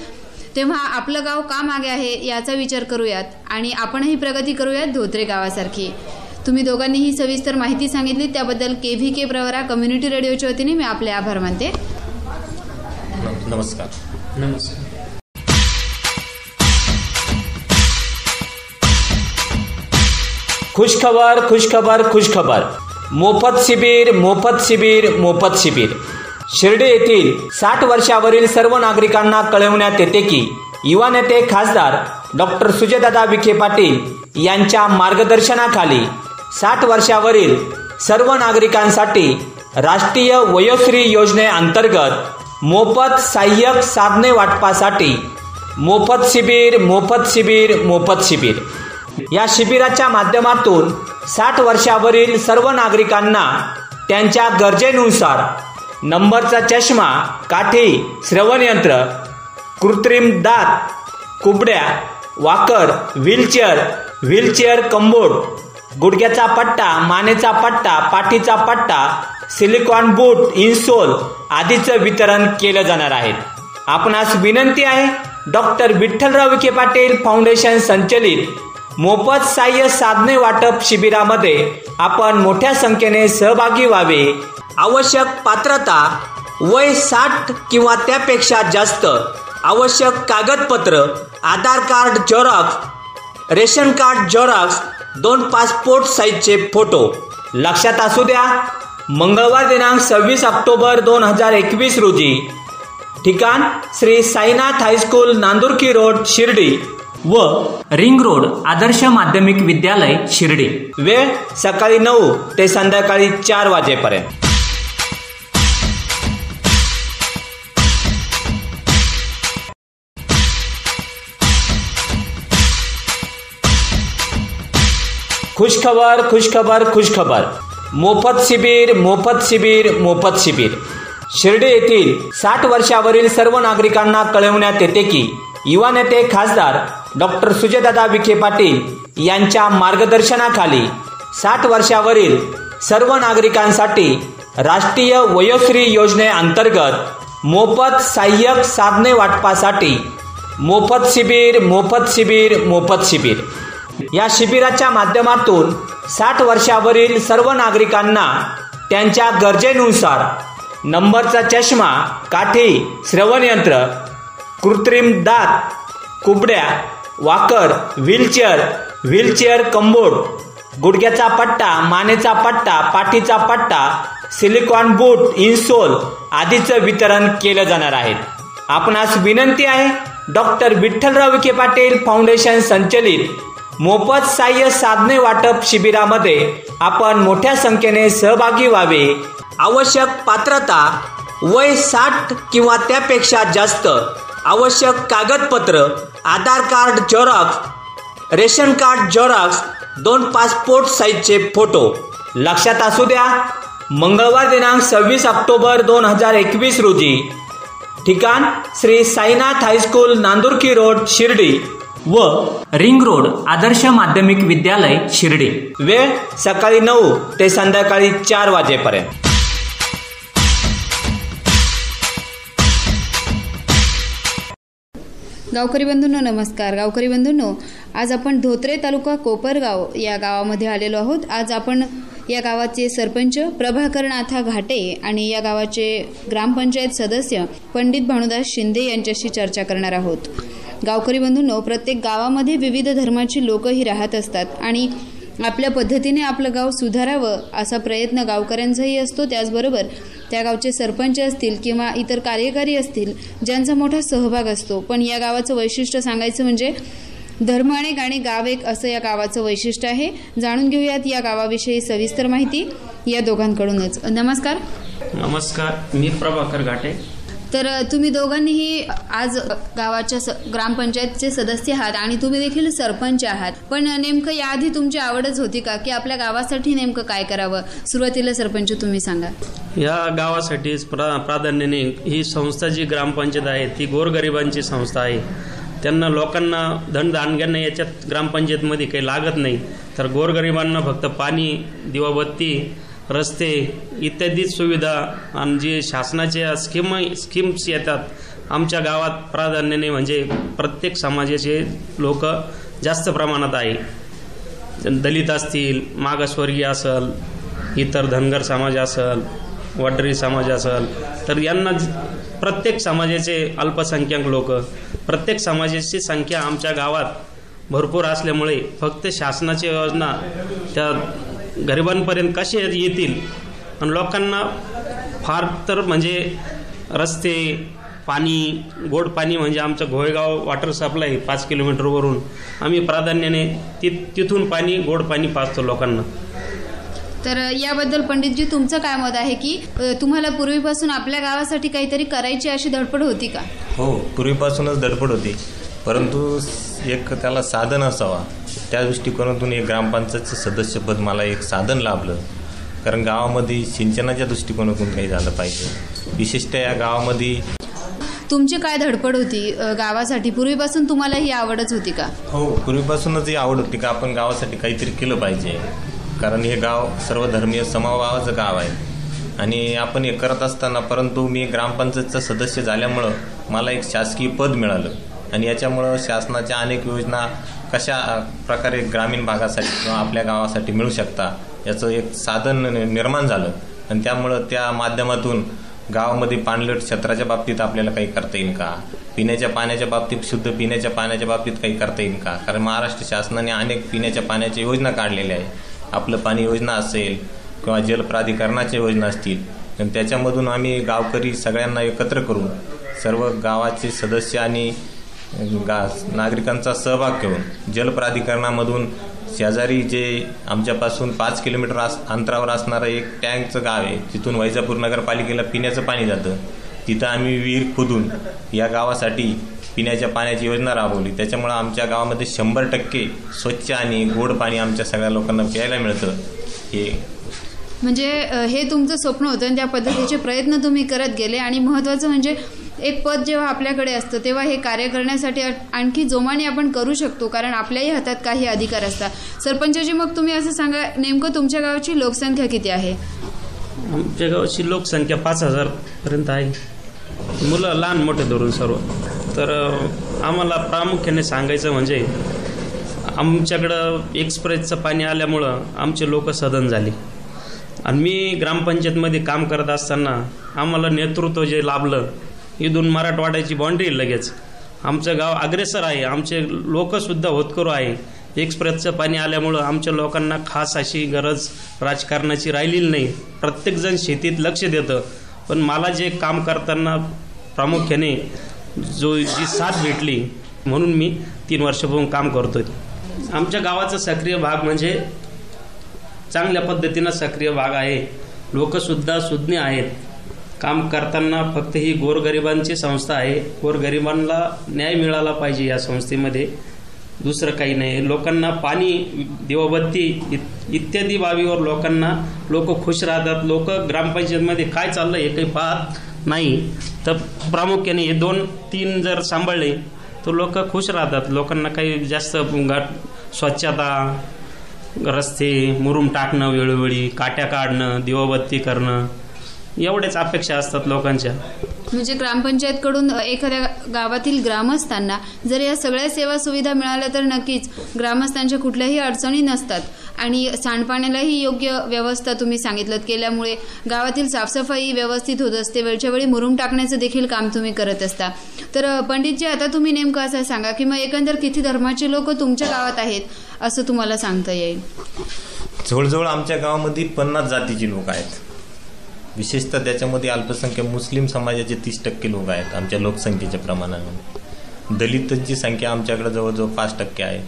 तेव्हा आपलं गाव का मागे आहे याचा विचार करूयात आणि आपणही प्रगती करूयात धोत्रे गावासारखी. तुम्ही दोघांनी ही सविस्तर माहिती सांगितली त्याबद्दल K V K Pravara community रेडिओच्या वतीने मी आपले आभार मानते. नमस्कार. नमस्कार. खुशखबर खुशखबर खुशखबर. मोफत शिबिर मोफत शिबिर मोफत शिबिर. शिर्डी येथील साठ वर्षावरील सर्व नागरिकांना कळवण्यात येते की युवा नेते खासदार डॉक्टर सुजयदादा विखे पाटील यांच्या मार्गदर्शनाखाली साठ वर्षावरील सर्व नागरिकांसाठी राष्ट्रीय वयोश्री योजनेअंतर्गत मोफत सहाय्यक साधने वाटपासाठी मोफत शिबिर मोफत शिबिर मोफत शिबिर. या शिबिराच्या माध्यमातून साठ वर्षावरील सर्व नागरिकांना त्यांच्या गरजेनुसार नंबरचा चष्मा काठी श्रवणयंत्र कृत्रिम दात कुबड्या वाकर व्हीलचेअर व्हीलचेअर कंबोड गुडघ्याचा पट्टा मानेचा पट्टा पाठीचा पट्टा सिलिकॉन बूट इन्सोल आदीचं वितरण केलं जाणार आहे. आपणास विनंती आहे डॉक्टर विठ्ठलराव विखे पाटील फाउंडेशन संचलित मोफत सहाय्य साधने वाटप शिबिरामध्ये आपण मोठ्या संख्येने सहभागी व्हावे. आवश्यक पात्रता वय साठ किंवा त्यापेक्षा जास्त आवश्यक कागदपत्र Aadhaar card xerox ration card xerox दोन पासपोर्ट साईजचे फोटो. लक्षात असू द्या मंगळवार दिनांक सव्वीस ऑक्टोबर दोन हजार एकवीस रोजी ठिकाण Shri Sainath high school Nandurki road Shirdi. व रिंग रोड आदर्श माध्यमिक विद्यालय शिर्डी. वेळ सकाळी नऊ ते संध्याकाळी चार वाजेपर्यंत. खुशखबर खुशखबर खुशखबर. मोफत शिबिर मोफत शिबिर मोफत शिबिर. शिर्डी येथील साठ वर्षावरील सर्व नागरिकांना कळवण्यात येते की युवा नेते खासदार डॉक्टर सुजयदादा विखे पाटील यांच्या मार्गदर्शनाखाली साठ वर्षावरील सर्व नागरिकांसाठी राष्ट्रीय वयोश्री योजनेअंतर्गत मोफत सहाय्यक साधने वाटपासाठी मोफत शिबिर मोफत शिबिर मोफत शिबिर. या शिबिराच्या माध्यमातून साठ वर्षावरील सर्व नागरिकांना त्यांच्या गरजेनुसार नंबरचा चष्मा काठी श्रवणयंत्र कृत्रिम दात कुबड्या वाकर व्हीलचेअर व्हीलचेअर कंबोड गुडघ्याचा पट्टा मानेचा पट्टा पाठीचा पट्टा सिलिकॉन बूट इन्सोल आदीचं वितरण केलं जाणार आहे. आपणास विनंती आहे डॉक्टर विठ्ठलराव विखे पाटील फाउंडेशन संचलित मोफत सहाय्य साधने वाटप शिबिरामध्ये आपण मोठ्या संख्येने सहभागी व्हावे. आवश्यक पात्रता वय साठ किंवा त्यापेक्षा जास्त आवश्यक कागदपत्र Aadhaar card xerox ration card xerox दोन पासपोर्ट साईजचे फोटो. लक्षात असू द्या मंगळवार दिनांक सव्वीस ऑक्टोबर दोन हजार एकवीस रोजी. ठिकाण Shri Sainath high school Nandurki road Shirdi. व रिंग रोड आदर्श माध्यमिक विद्यालय शिर्डी. वेळ सकाळी नऊ ते संध्याकाळी चार वाजेपर्यंत. गावकरी बंधूंनो नमस्कार. गावकरी बंधूंनो आज आपण धोत्रे तालुका कोपरगाव या गावामध्ये आलेलो आहोत. आज आपण या गावाचे सरपंच प्रभाकरनाथा घाटे आणि या गावाचे ग्रामपंचायत सदस्य पंडित भानुदास शिंदे यांच्याशी चर्चा करणार आहोत. गावकरी बंधूंनो प्रत्येक गावामध्ये विविध धर्माची लोकही राहत असतात आणि आपल्या पद्धतीने आपलं गाव सुधारावं असा प्रयत्न गावकऱ्यांचाही असतो. त्याचबरोबर त्या गावचे सरपंच असतील किंवा इतर कार्यकारी असतील ज्यांचा मोठा सहभाग असतो. पण या गावाचं वैशिष्ट्य सांगायचं म्हणजे धर्म अनेक आणि गाव एक असं या गावाचं वैशिष्ट्य आहे. जाणून घेऊयात या गावाविषयी सविस्तर माहिती या दोघांकडूनच. नमस्कार. नमस्कार मी प्रभाकर घाटे. तर तुम्ही दोघांनीही आज गावाच्या स- ग्रामपंचायतचे सदस्य आहात आणि तुम्ही देखील सरपंच आहात. पण नेमकं याआधी तुमची आवडच होती का? की आपल्या गावासाठी नेमकं काय करावं? सुरुवातीला सरपंच तुम्ही सांगा. या गावासाठी प्रा प्राधान्याने ही संस्था जी ग्रामपंचायत आहे ती गोरगरिबांची संस्था आहे. त्यांना लोकांना धनदानग्यांना याच्यात ग्रामपंचायतमध्ये काही लागत नाही. तर गोरगरिबांना फक्त पाणी दिवाबत्ती रस्ते इत्यादी सुविधा आणि जे शासनाच्या स्कीम स्कीम्स येतात आमच्या गावात प्राधान्याने म्हणजे प्रत्येक समाजाचे लोक जास्त प्रमाणात आहे. दलित असतील मागासवर्गीय असल इतर धनगर समाज असल वडरी समाज असल तर यांना प्रत्येक समाजाचे अल्पसंख्याक लोक प्रत्येक समाजाची संख्या आमच्या गावात भरपूर असल्यामुळे फक्त शासनाच्या योजना त्या गरिबांपर्यंत कसे येतील? आणि लोकांना फार तर म्हणजे रस्ते पाणी गोड पाणी म्हणजे आमचं घोळगाव वॉटर सप्लाय पाच किलोमीटरवरून आम्ही प्राधान्याने ति तिथून पाणी गोड पाणी पाजतो लोकांना. तर याबद्दल पंडितजी तुमचं काय मत आहे की तुम्हाला पूर्वीपासून आपल्या गावासाठी काहीतरी करायची अशी धडपड होती का? हो पूर्वीपासूनच धडपड होती. परंतु एक त्याला साधन असावा. त्या दृष्टिकोनातून एक ग्रामपंचायतचं सदस्यपद मला एक साधन लाभलं. कारण गावामध्ये सिंचनाच्या दृष्टिकोनातून काही झालं पाहिजे. विशेषतः या गावामध्ये तुमची काय धडपड होती गावासाठी? पूर्वीपासून तुम्हाला ही आवडच होती का? हो पूर्वीपासूनच ही आवड होती का? आपण गावासाठी काहीतरी केलं पाहिजे. कारण हे गाव सर्वधर्मीय समभावाचं गाव आहे. आणि आपण हे करत असताना परंतु मी ग्रामपंचायतचा सदस्य झाल्यामुळं मला एक शासकीय पद मिळालं. आणि याच्यामुळं शासनाच्या अनेक योजना कशा प्रकारे ग्रामीण भागासाठी किंवा आपल्या गावासाठी मिळू शकता याचं एक साधन नि- निर्माण झालं. आणि त्यामुळं त्या माध्यमातून गावामध्ये पाणलट क्षेत्राच्या बाबतीत आपल्याला काही करता येईल का? पिण्याच्या पाण्याच्या बाबतीत शुद्ध पिण्याच्या पाण्याच्या बाबतीत काही करता येईल का? कारण महाराष्ट्र शासनाने अनेक पिण्याच्या पाण्याच्या योजना काढलेल्या आहे आपलं पाणी योजना असेल किंवा जल प्राधिकरणाच्या योजना असतील त्याच्यामधून आम्ही गावकरी सगळ्यांना एकत्र करून सर्व गावाचे सदस्य आणि नागरिकांचा सहभाग घेऊन जल प्राधिकरणामधून शेजारी जे आमच्यापासून पाच किलोमीटर आस अंतरावर असणारं एक टँकचं गाव आहे तिथून वैजापूर नगरपालिकेला पिण्याचं पाणी जातं. तिथं आम्ही विहीर खोदून या गावासाठी पिण्याच्या पाण्याची योजना राबवली. त्याच्यामुळं आमच्या गावामध्ये शंभर टक्के स्वच्छ आणि गोड पाणी आमच्या सगळ्या लोकांना प्यायला मिळतं. हे म्हणजे हे तुमचं स्वप्न होतं आणि त्या पद्धतीचे प्रयत्न तुम्ही करत गेले आणि महत्त्वाचं म्हणजे एक पद जेव्हा आपल्याकडे असतं तेव्हा हे कार्य करण्यासाठी आणखी जोमाने आपण करू शकतो कारण आपल्याही हातात काही अधिकार असतात. सरपंचजी मग तुम्ही असं सांगा नेमकं तुमच्या गावाची लोकसंख्या किती आहे? आमच्या गावाची लोकसंख्या पाच हजारपर्यंत आहे. मुलं लहान मोठे धरून सर्व. तर आम्हाला प्रामुख्याने सांगायचं म्हणजे आमच्याकडं एक्सप्रेसचं पाणी आल्यामुळं आमचे लोक सदन झाले. आणि मी ग्रामपंचायतमध्ये काम करत असताना आम्हाला नेतृत्व जे लाभलं इथून मराठवाड्याची बाँड्री लगेच. आमचं गाव अग्रेसर आहे. आमचे लोकसुद्धा होतकरू आहे. एक्सप्रेसचं पाणी आल्यामुळं आमच्या लोकांना खास अशी गरज राजकारणाची राहिलेली नाही. प्रत्येकजण शेतीत लक्ष देतं. पण मला जे काम करताना प्रामुख्याने जो जी साथ भेटली म्हणून मी तीन वर्षापासून काम करतोय. आमच्या गावाचा सक्रिय भाग म्हणजे चांगल्या पद्धतीनं सक्रिय भाग आहे. लोकसुद्धा सुज्ञ आहेत. काम करताना फक्त ही गोरगरिबांची संस्था आहे. गोरगरिबांना न्याय मिळाला पाहिजे या संस्थेमध्ये. दुसरं काही नाही. लोकांना पाणी दिवाबत्ती इत- इत्यादी बाबीवर लोकांना लोक खुश राहतात. लोक ग्रामपंचायतमध्ये काय चाललं हे काही पाहत नाही. तर प्रामुख्याने हे दोन तीन जर सांभाळले तर लोक खुश राहतात. लोकांना काही जास्त गा- स्वच्छता रस्ते मुरुम टाकणं वेळोवेळी काट्या काढणं दिवाबत्ती करणं एवढ्याच अपेक्षा असतात लोकांच्या. म्हणजे ग्रामपंचायतकडून एखाद्या गावातील ग्रामस्थांना जर या सगळ्या सेवा सुविधा मिळाल्या तर नक्कीच ग्रामस्थांच्या कुठल्याही अडचणी नसतात. आणि सांडपाण्यालाही योग्य व्यवस्था तुम्ही सांगितलं केल्यामुळे गावातील साफसफाई व्यवस्थित होत असते. वेळच्या वेळी मुरुम टाकण्याचं देखील काम तुम्ही करत असता. तर पंडितजी आता तुम्ही नेमकं असं सांगा की मग एकंदर किती धर्माचे लोक तुमच्या गावात आहेत असं तुम्हाला सांगता येईल? जवळजवळ आमच्या गावामध्ये पन्नास जातीचे लोक आहेत. विशेषतः त्याच्यामध्ये अल्पसंख्याक मुस्लिम समाजाचे तीस टक्के लोक आहेत आमच्या लोकसंख्येच्या प्रमाणाने. दलितांची संख्या आमच्याकडे जवळजवळ पाच टक्के आहे.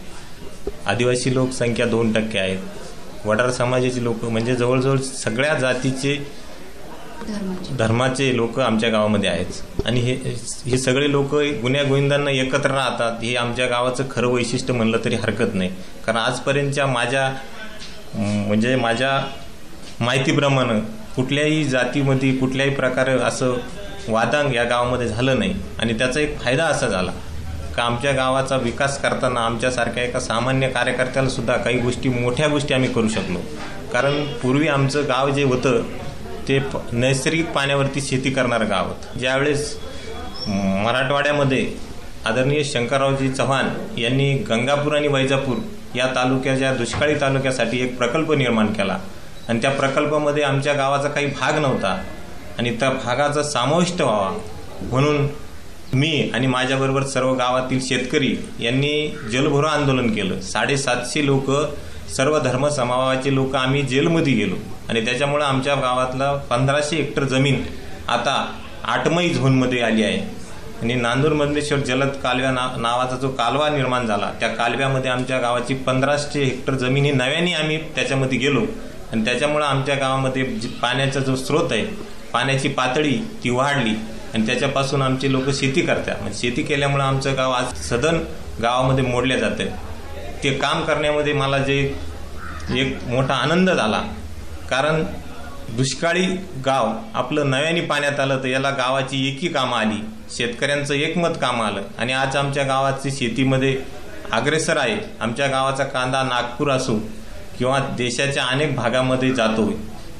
आदिवासी लोकसंख्या दोन टक्के आहेत वडार समाजाचे लोक म्हणजे जवळजवळ सगळ्या जातीचे धर्माचे लोक आमच्या गावामध्ये आहेत. आणि हे हे सगळे लोक गुन्ह्या गोविंदांना एकत्र राहतात हे आमच्या गावाचं खरं वैशिष्ट्य म्हणलं तरी हरकत नाही. कारण आजपर्यंतच्या माझ्या म्हणजे माझ्या माहितीप्रमाणे कुठल्याही जातीमध्ये कुठल्याही प्रकारे असं वादांग या गावामध्ये झालं नाही. आणि त्याचा एक फायदा असा झाला का आमच्या गावाचा विकास करताना आमच्यासारख्या एका सामान्य कार्यकर्त्याला सुद्धा काही गोष्टी मोठ्या गोष्टी आम्ही करू शकलो. कारण पूर्वी आमचं गाव जे होतं ते प- नैसर्गिक पाण्यावरती शेती करणारं गाव होतं. ज्यावेळेस मराठवाड्यामध्ये आदरणीय शंकररावजी चव्हाण यांनी गंगापूर आणि वैजापूर या तालुक्याच्या दुष्काळी तालुक्यासाठी एक प्रकल्प निर्माण केला. आणि त्या प्रकल्पामध्ये आमच्या गावाचा काही भाग नव्हता. आणि त्या भागाचा समाविष्ट व्हावा. म्हणून मी आणि माझ्याबरोबर सर्व गावातील शेतकरी यांनी जलभरो आंदोलन केलं. साडेसातशे लोक सर्व धर्म समावाचे लोक आम्ही जेलमध्ये गेलो. आणि त्याच्यामुळं आमच्या गावातला पंधराशे हेक्टर जमीन आता आठमई झोनमध्ये आली आहे. आणि नांदूर मंदेश्वर जलद कालव्या ना नावाचा जो कालवा निर्माण झाला त्या कालव्यामध्ये आमच्या गावाची पंधराशे हेक्टर जमीन ही नव्याने आम्ही त्याच्यामध्ये गेलो. आणि त्याच्यामुळं आमच्या गावामध्ये जी पाण्याचा जो स्रोत आहे पाण्याची पातळी ती वाढली. आणि त्याच्यापासून आमचे लोक शेती करतात. म्हणजे शेती केल्यामुळं आमचं गाव आज सदन गावामध्ये मोडले जातं ते काम करण्यामध्ये मला जे एक मोठा आनंद झाला. कारण दुष्काळी गाव आपलं नव्याने पाण्यात आलं तर याला गावाची एकी कामं आली. शेतकऱ्यांचं एकमत कामं आलं. आणि आज आमच्या गावाची शेतीमध्ये अग्रेसर आहे. आमच्या गावाचा कांदा नागपूर असो किंवा देशाच्या अनेक भागामध्ये जातो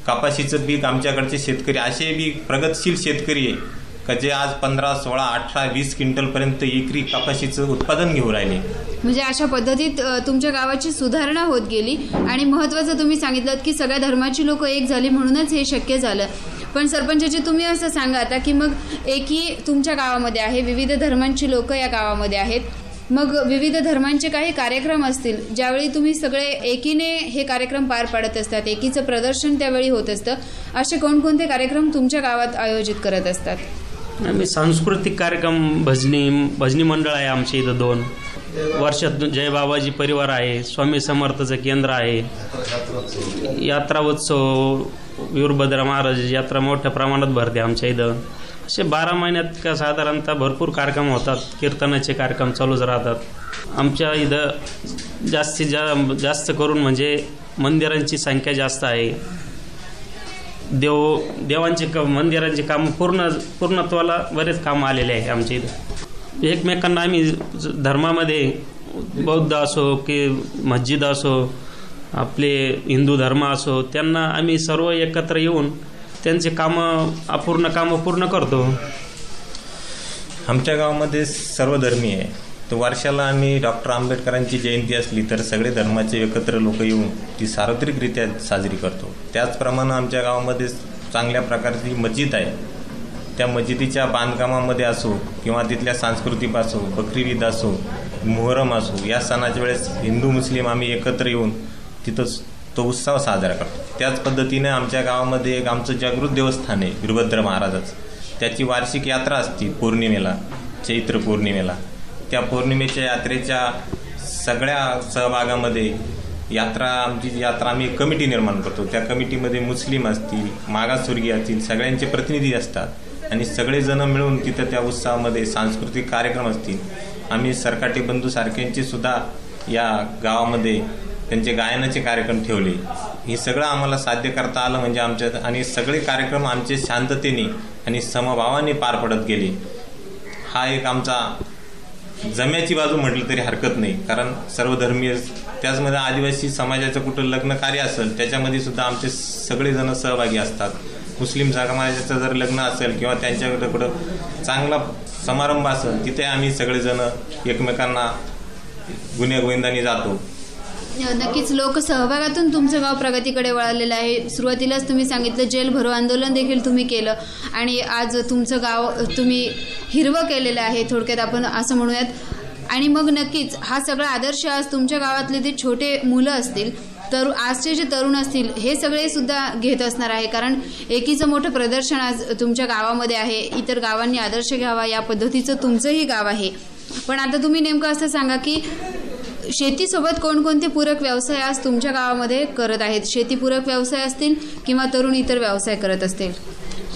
कपाशीचं पीक आमच्याकडचे शेतकरी असे बी प्रगतशील शेतकरी आहे का जे आज पंधरा सोळा अठरा वीस क्विंटलपर्यंत एकरी कपाशीचं उत्पादन घेऊन राहिले. म्हणजे अशा पद्धतीत तुमच्या गावाची सुधारणा होत गेली आणि महत्त्वाचं तुम्ही सांगितलं की सगळ्या धर्माची लोक एक झाली म्हणूनच हे शक्य झालं. पण सरपंचाची तुम्ही असं सांगा आता की मग एकी तुमच्या गावामध्ये आहे विविध धर्मांची लोक या गावामध्ये आहेत मग विविध धर्मांचे काही कार्यक्रम असतील ज्यावेळी तुम्ही सगळे एकीने हे कार्यक्रम पार पाडत असतात एकीचं प्रदर्शन त्यावेळी होत असतं असे कोणकोणते कार्यक्रम तुमच्या गावात आयोजित करत असतात? आम्ही सांस्कृतिक कार्यक्रम भजनी भजनी मंडळ आहे आमच्या इथं दोन. वर्षात जय बाबाजी परिवार आहे स्वामी समर्थचं केंद्र आहे. यात्रा उत्सव वीरभद्र महाराज यात्रा मोठ्या प्रमाणात भरते आमच्या इथं. असे बारा महिन्यात का साधारणतः भरपूर कार्यक्रम होतात. कीर्तनाचे कार्यक्रम चालूच राहतात. आमच्या इथं जास्तीत जा जास्त करून म्हणजे मंदिरांची संख्या जास्त आहे. देव देवांचे क मंदिरांचे काम पूर्ण पूर्णत्वाला बरेच कामं आलेले आहे आमच्या इथं. एकमेकांना आम्ही धर्मामध्ये बौद्ध असो की मस्जिद असो आपले हिंदू धर्म असो त्यांना आम्ही सर्व एकत्र येऊन त्यांचे कामं अपूर्ण कामं पूर्ण करतो. आमच्या गावामध्ये सर्व धर्मी आहे. तर वर्षाला आम्ही डॉक्टर आंबेडकरांची जयंती असली तर सगळे धर्माचे एकत्र लोक येऊन ती सार्वत्रिकरित्या साजरी करतो. त्याचप्रमाणे आमच्या गावामध्ये चांगल्या प्रकारची मस्जिद आहे. त्या मस्जिदीच्या बांधकामामध्ये असो किंवा तिथल्या सांस्कृतिक असो बकरी ईद असो मोहरम असो या सणाच्या वेळेस हिंदू मुस्लिम आम्ही एकत्र येऊन तिथं तो उत्सव साजरा करतो. त्याच पद्धतीने आमच्या गावामध्ये एक आमचं जागृत देवस्थान आहे वीरभद्र महाराजाचं. त्याची वार्षिक यात्रा असते पौर्णिमेला चैत्र पौर्णिमेला. त्या पौर्णिमेच्या यात्रेच्या सगळ्या सहभागामध्ये यात्रा आमची यात्रा आम्ही कमिटी निर्माण करतो. त्या कमिटीमध्ये मुस्लिम असतील मागासवर्गीय असतील सगळ्यांचे प्रतिनिधी असतात. आणि सगळेजण मिळून तिथं त्या उत्सवामध्ये सांस्कृतिक कार्यक्रम असतील. आम्ही सरकाटी बंधू सारख्यांची सुद्धा या गावामध्ये त्यांचे गायनाचे कार्यक्रम ठेवले. हे सगळं आम्हाला साध्य करता आलं म्हणजे आमच्या आणि सगळे कार्यक्रम आमचे शांततेने आणि समभावाने पार पडत गेले. हा एक आमचा जम्याची बाजू म्हटलं तरी हरकत नाही. कारण सर्वधर्मीय त्याचमध्ये आदिवासी समाजाचं कुठं लग्न कार्य असेल त्याच्यामध्ये सुद्धा आमचे सगळेजण सहभागी असतात. मुस्लिम समाजाचं जर लग्न असेल किंवा त्यांच्याकडे कुठं चांगला समारंभ असेल तिथे आम्ही सगळेजण एकमेकांना गुन्हेगोविंदाने जातो. नक्कीच लोकसहभागातून तुमचं गाव प्रगतीकडे वळालेलं आहे. सुरुवातीलाच तुम्ही सांगितलं जेल भरो आंदोलन देखील तुम्ही केलं आणि आज तुमचं गाव तुम्ही हिरवं केलेलं आहे थोडक्यात आपण असं म्हणूयात. आणि मग नक्कीच हा सगळा आदर्श आज तुमच्या गावातले जे छोटे मुलं असतील तर आजचे जे तरुण असतील हे सगळे सुद्धा घेत असणार आहे. कारण एकीचं मोठं प्रदर्शन आज तुमच्या गावामध्ये आहे. इतर गावांनी आदर्श घ्यावा या पद्धतीचं तुमचंही गाव आहे. पण आता तुम्ही नेमकं असं सांगा की शेतीसोबत कोणकोणते पूरक व्यवसाय आज तुमच्या गावामध्ये करत आहेत? शेतीपूरक व्यवसाय असतील किंवा तरुण इतर व्यवसाय करत असतील?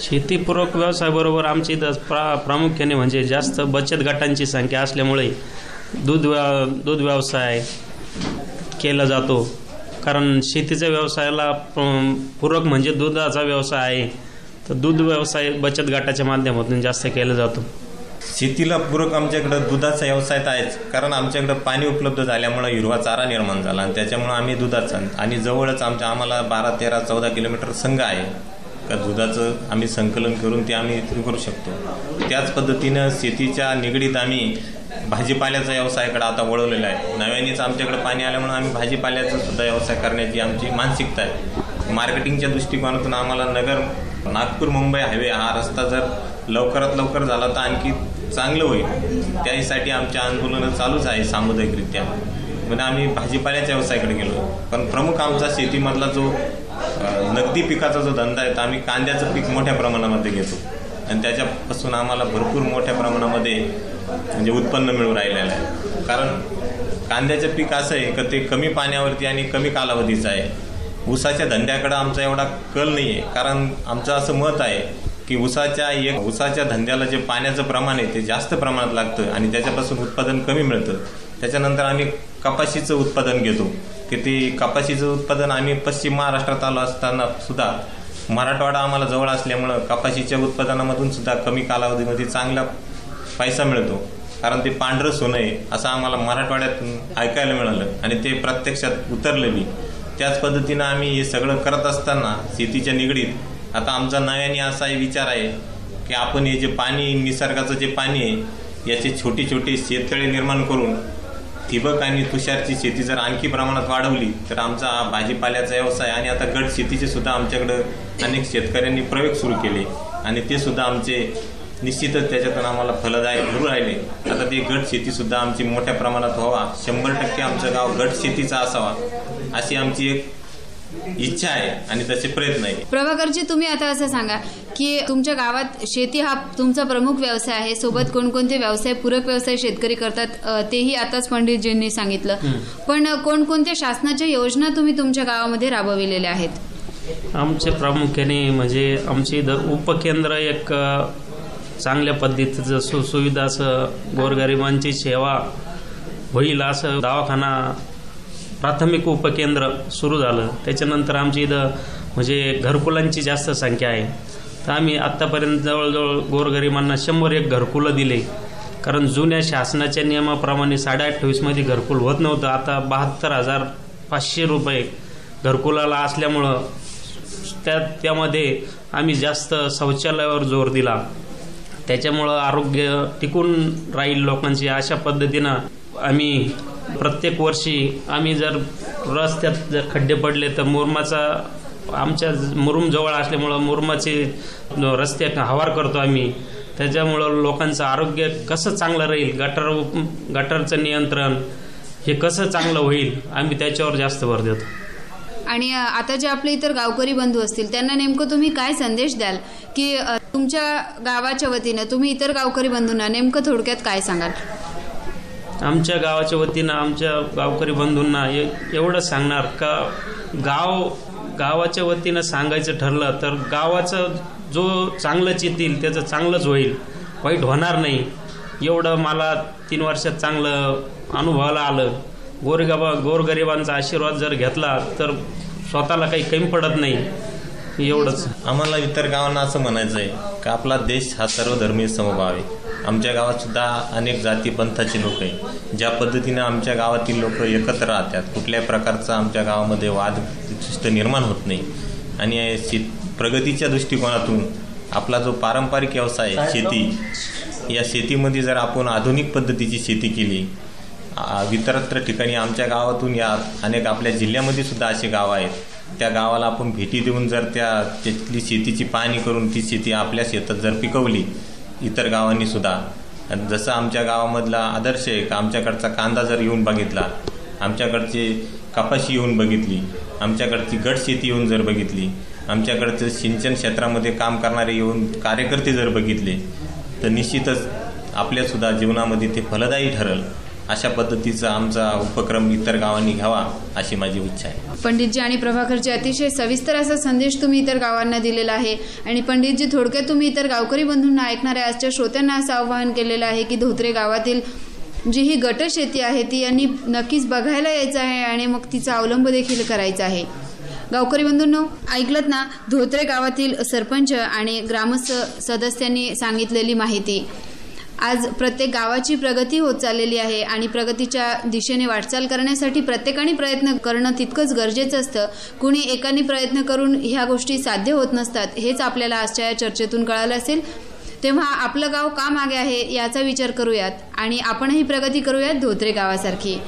शेतीपूरक व्यवसायाबरोबर आमच्या इथं प्रा प्रामुख्याने म्हणजे जास्त बचत गटांची संख्या असल्यामुळे दूध व्या दूध व्यवसाय केला जातो. कारण शेतीच्या व्यवसायाला पूरक म्हणजे दुधाचा व्यवसाय आहे. तर दूध व्यवसाय बचत गटाच्या माध्यमातून जास्त केला जातो. शेतीला पूरक आमच्याकडं दुधाचा व्यवसाय तर आहेच. कारण आमच्याकडं पाणी उपलब्ध झाल्यामुळं हिरवा चारा निर्माण झाला आणि त्याच्यामुळं आम्ही दुधाचा आणि जवळच आमच्या आम्हाला बारा तेरा चौदा किलोमीटर संघ आहे. का दुधाचं आम्ही संकलन करून ते आम्ही करू शकतो. त्याच पद्धतीनं शेतीच्या निगडीत आम्ही भाजीपाल्याचा व्यवसायाकडे आता वळवलेला आहे. नव्यानेच आमच्याकडे पाणी आल्यामुळे आम्ही भाजीपाल्याचा सुद्धा व्यवसाय करण्याची आमची मानसिकता आहे. मार्केटिंगच्या दृष्टिकोनातून आम्हाला नगर नागपूर मुंबई हायवे हा रस्ता जर लवकरात लवकर झाला तर आणखी चांगलं होईल. त्याहीसाठी आमचे आंदोलनं चालूच आहे सामुदायिकरित्या. म्हणजे आम्ही भाजीपाल्याच्या व्यवसायाकडे गेलो. पण प्रमुख आमचा शेतीमधला जो नगदी पिकाचा जो धंदा आहे तर आम्ही कांद्याचं पीक मोठ्या प्रमाणामध्ये घेतो. आणि त्याच्यापासून आम्हाला भरपूर मोठ्या प्रमाणामध्ये म्हणजे उत्पन्न मिळू राहिलेलं आहे. कारण कांद्याचं पीक असं आहे का ते कमी पाण्यावरती आणि कमी कालावधीचं आहे. ऊसाच्या धंद्याकडं आमचा एवढा कल नाही आहे कारण आमचं असं मत आहे की ऊसाच्या एक ऊसाच्या धंद्याला जे पाण्याचं प्रमाण आहे ते जास्त प्रमाणात लागतं आणि त्याच्यापासून उत्पादन कमी मिळतं. त्याच्यानंतर आम्ही कपाशीचं उत्पादन घेतो. की ते कपाशीचं उत्पादन आम्ही पश्चिम महाराष्ट्रात आलो असताना सुद्धा मराठवाडा आम्हाला जवळ असल्यामुळं कपाशीच्या उत्पादनामधून सुद्धा कमी कालावधीमध्ये चांगला पैसा मिळतो. कारण ते पांढरं सोनं आहे असं आम्हाला मराठवाड्यात ऐकायला मिळालं आणि ते प्रत्यक्षात उतरलं बी. त्याच पद्धतीनं आम्ही हे सगळं करत असताना शेतीच्या निगडीत आता आमचा नव्याने असा विचार आहे की आपण हे जे पाणी निसर्गाचं जे पाणी आहे याचे छोटे छोटे शेततळे निर्माण करून ठिबक आणि तुषारची शेती जर आणखी प्रमाणात वाढवली तर आमचा हा भाजीपाल्याचा व्यवसाय आणि आता गट शेतीचे सुद्धा आमच्याकडं अनेक शेतकऱ्यांनी प्रयोग सुरू केले आणि ते सुद्धा आमचे निश्चितच त्याच्यातून आम्हाला फलदायक भरू राहिले. आता ते गट शेतीसुद्धा आमची मोठ्या प्रमाणात व्हावा. शंभर टक्के आमचं गाव गट शेतीचा असावा. अशी आमची एक इच्छा आहे आणि तसे प्रयत्न आहे. प्रभाकरजी तुम्ही आता असं सांगा की तुमच्या गावात शेती हा तुमचा प्रमुख व्यवसाय आहे. सोबत कोणकोणते व्यवसाय पूरक व्यवसाय शेतकरी करतात तेही आताच पंडितजींनी सांगितलं. पण कोणकोणत्या शासनाच्या योजना तुम्ही तुमच्या गावामध्ये राबविलेल्या आहेत? आमचे प्रामुख्याने म्हणजे आमची इथं उपकेंद्र एक चांगल्या पद्धतीचं सुसुविधा असं गोरगरिबांची सेवा होईल असं दवाखाना प्राथमिक उपकेंद्र सुरू झालं. त्याच्यानंतर आमची इथं म्हणजे घरकुलांची जास्त संख्या आहे. तर आम्ही आत्तापर्यंत जवळजवळ गोरगरिबांना शंभर एक घरकुलं दिले. कारण जुन्या शासनाच्या नियमाप्रमाणे साडे अठ्ठावीसमध्ये घरकुल होत नव्हतं. आता बहात्तर हजार पाचशे रुपये घरकुलाला असल्यामुळं त्या त्यामध्ये आम्ही जास्त शौचालयावर जोर दिला. त्याच्यामुळं आरोग्य टिकून राहील लोकांची अशा पद्धतीनं आम्ही प्रत्येक वर्षी आम्ही जर रस्त्यात जर खड्डे पडले तर मुरमाचा आमच्या मुरुम जवळ असल्यामुळं मुरमाचे रस्ते हवार करतो आम्ही. त्याच्यामुळं लोकांचं आरोग्य कसं चांगलं राहील गटर गटरचं नियंत्रण हे कसं चांगलं होईल आम्ही त्याच्यावर जास्त भर देतो. आणि आता जे आपले इतर गावकरी बंधू असतील त्यांना नेमकं तुम्ही काय संदेश द्याल? की तुमच्या गावाच्या वतीनं तुम्ही इतर गावकरी बंधूंना नेमकं थोडक्यात काय सांगाल? आमच्या गावाच्या वतीनं आमच्या गावकरी बंधूंना ए- एवढं सांगणार का गाव गावाच्या वतीनं सांगायचं ठरलं तर गावाचं जो चांगलंच येतील त्याचं चांगलंच होईल. वाईट होणार नाही. एवढं मला तीन वर्षात चांगलं अनुभवाला आलं. गोरगाबा गोरगरिबांचा आशीर्वाद जर घेतला तर स्वतःला काही कमी पडत नाही. एवढंच. आम्हाला इतर गावांना असं म्हणायचं आहे का आपला देश हा सर्वधर्मीय समभाव आहे. आमच्या गावात सुद्धा अनेक जाती पंथाचे लोक आहे ज्या पद्धतीने आमच्या गावातील लोक एकत्र राहतात कुठल्याही प्रकारचा आमच्या गावामध्ये वाद निर्माण होत नाही. आणि शेत प्रगतीच्या दृष्टिकोनातून आपला जो पारंपरिक व्यवसाय आहे, शेती या शेतीमध्ये जर आपण आधुनिक पद्धतीची शेती केली इतरत्र ठिकाणी आमच्या गावातून या अनेक आपल्या जिल्ह्यामध्ये सुद्धा असे गाव आहेत. त्या गावाला आपण भेटी देऊन जर त्या तिथली शेतीची पाहणी करून ती शेती आपल्या शेतात जर पिकवली इतर गावांनी सुद्धा. जसं आमच्या गावामधला आदर्श आहे का आमच्याकडचा कांदा जर येऊन बघितला आमच्याकडची कपाशी येऊन बघितली आमच्याकडची गटशेती येऊन जर बघितली आमच्याकडचं सिंचन क्षेत्रामध्ये काम करणारे येऊन कार्यकर्ते जर बघितले तर निश्चितच आपल्यासुद्धा जीवनामध्ये ते फलदायी ठरल. अशा पद्धतीचा आमचा उपक्रम इतर गावांनी घ्यावा अशी माझी इच्छा आहे. पंडितजी आणि प्रभाकरजी अतिशय सविस्तर असा संदेश तुम्ही इतर गावांना दिलेला आहे. आणि पंडितजी थोडक्यात तुम्ही इतर गावकरी बंधूंना ऐकणाऱ्या आजच्या श्रोत्यांना असं आवाहन केलेलं आहे की धोत्रे गावातील जी ही गट शेती आहे ती यांनी नक्कीच बघायला यायचं आहे आणि मग तिचा अवलंब देखील करायचा आहे. गावकरी बंधूंनो ऐकलत ना? धोत्रे गावातील सरपंच आणि ग्रामस्थ सदस्यांनी सांगितलेली माहिती. आज प्रत्येक गावाची प्रगती होत चाललेली आहे आणि प्रगतीच्या दिशेने वाटचाल करण्यासाठी प्रत्येकाने प्रयत्न करणं तितकंच गरजेचं असतं. कुणी एकाने प्रयत्न करून ह्या गोष्टी साध्य होत नसतात हेच आपल्याला आजच्या या चर्चेतून कळालं असेल. तेव्हा आपलं गाव का मागे आहे याचा विचार करूयात आणि आपणही प्रगती करूयात धोत्रे गावासारखी.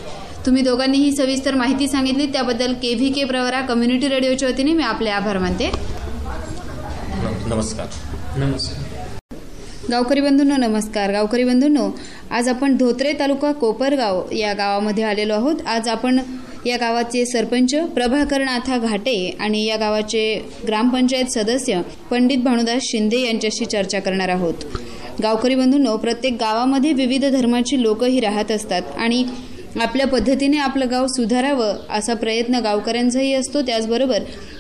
तुम्ही दोघांनी ही सविस्तर माहिती सांगितली त्याबद्दल K V K Pravara community रेडिओच्या वतीने मी आपले आभार मानते. नम- नमस्कार. नमस्कार. गावकरी बंधूंनो नमस्कार. गावकरी बंधूंनो आज आपण धोत्रे तालुका कोपरगाव या गावामध्ये आलेलो आहोत. आज आपण या गावाचे सरपंच प्रभाकर नाथा घाटे आणि या गावाचे ग्रामपंचायत सदस्य पंडित भानुदास शिंदे यांच्याशी चर्चा करणार आहोत. गावकरी बंधूंनो प्रत्येक गावामध्ये विविध धर्माची लोकही राहत असतात आणि आपल्या पद्धतीने आपलं गाव सुधारावं असा प्रयत्न गावकऱ्यांचाही असतो. त्याचबरोबर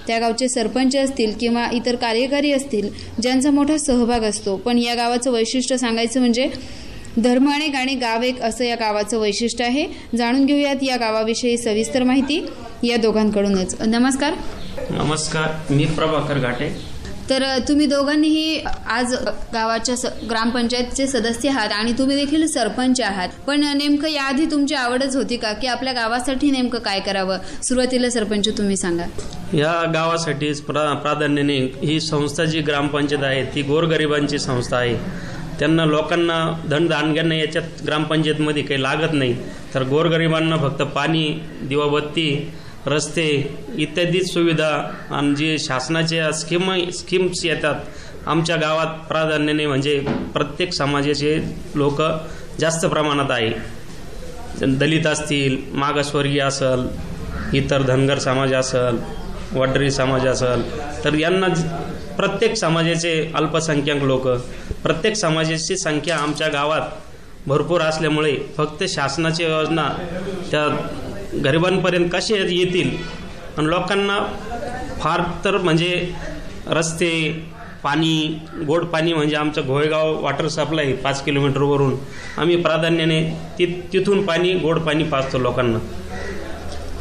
त्या गावचे सरपंच असतील किंवा इतर कार्यकारी असतील ज्यांचा मोठा सहभाग असतो. पण या गावाचं वैशिष्ट्य सांगायचं म्हणजे धर्म अनेक आणि गाव एक असं या गावाचं वैशिष्ट्य आहे. जाणून घेऊयात या गावाविषयी सविस्तर माहिती या दोघांकडूनच. नमस्कार. नमस्कार मी प्रभाकर घाटे. तर तुम्ही दोघांनीही आज गावाच्या स- ग्रामपंचायतचे सदस्य आहात आणि तुम्ही देखील सरपंच आहात. पण नेमकं याआधी तुमची आवडच होती का? की आपल्या गावासाठी नेमकं काय करावं? सुरुवातीला सरपंच तुम्ही सांगा. या गावासाठी प्रा प्राधान्याने ही संस्था जी ग्रामपंचायत आहे ती गोरगरिबांची संस्था आहे. त्यांना लोकांना धनदानग्यांना याच्यात ग्रामपंचायतमध्ये काही लागत नाही. तर गोरगरिबांना फक्त पाणी दिवाबत्ती रस्ते इत्यादी सुविधा आणि जे शासनाच्या स्कीम स्कीम्स येतात आमच्या गावात प्राधान्याने म्हणजे प्रत्येक समाजाचे लोक जास्त प्रमाणात आहे. दलित असतील मागासवर्गीय असल इतर धनगर समाज असल वडरी समाज असल तर यांना प्रत्येक समाजाचे अल्पसंख्याक लोक प्रत्येक समाजाची संख्या आमच्या गावात भरपूर असल्यामुळे फक्त शासनाची योजना त्या गरिबांपर्यंत कसे येतील? आणि लोकांना फार तर म्हणजे रस्ते पाणी गोड पाणी म्हणजे आमचं घोळगाव वॉटर सप्लाय पाच किलोमीटरवरून आम्ही प्राधान्याने ति तिथून पाणी गोड पाणी पाजतो लोकांना.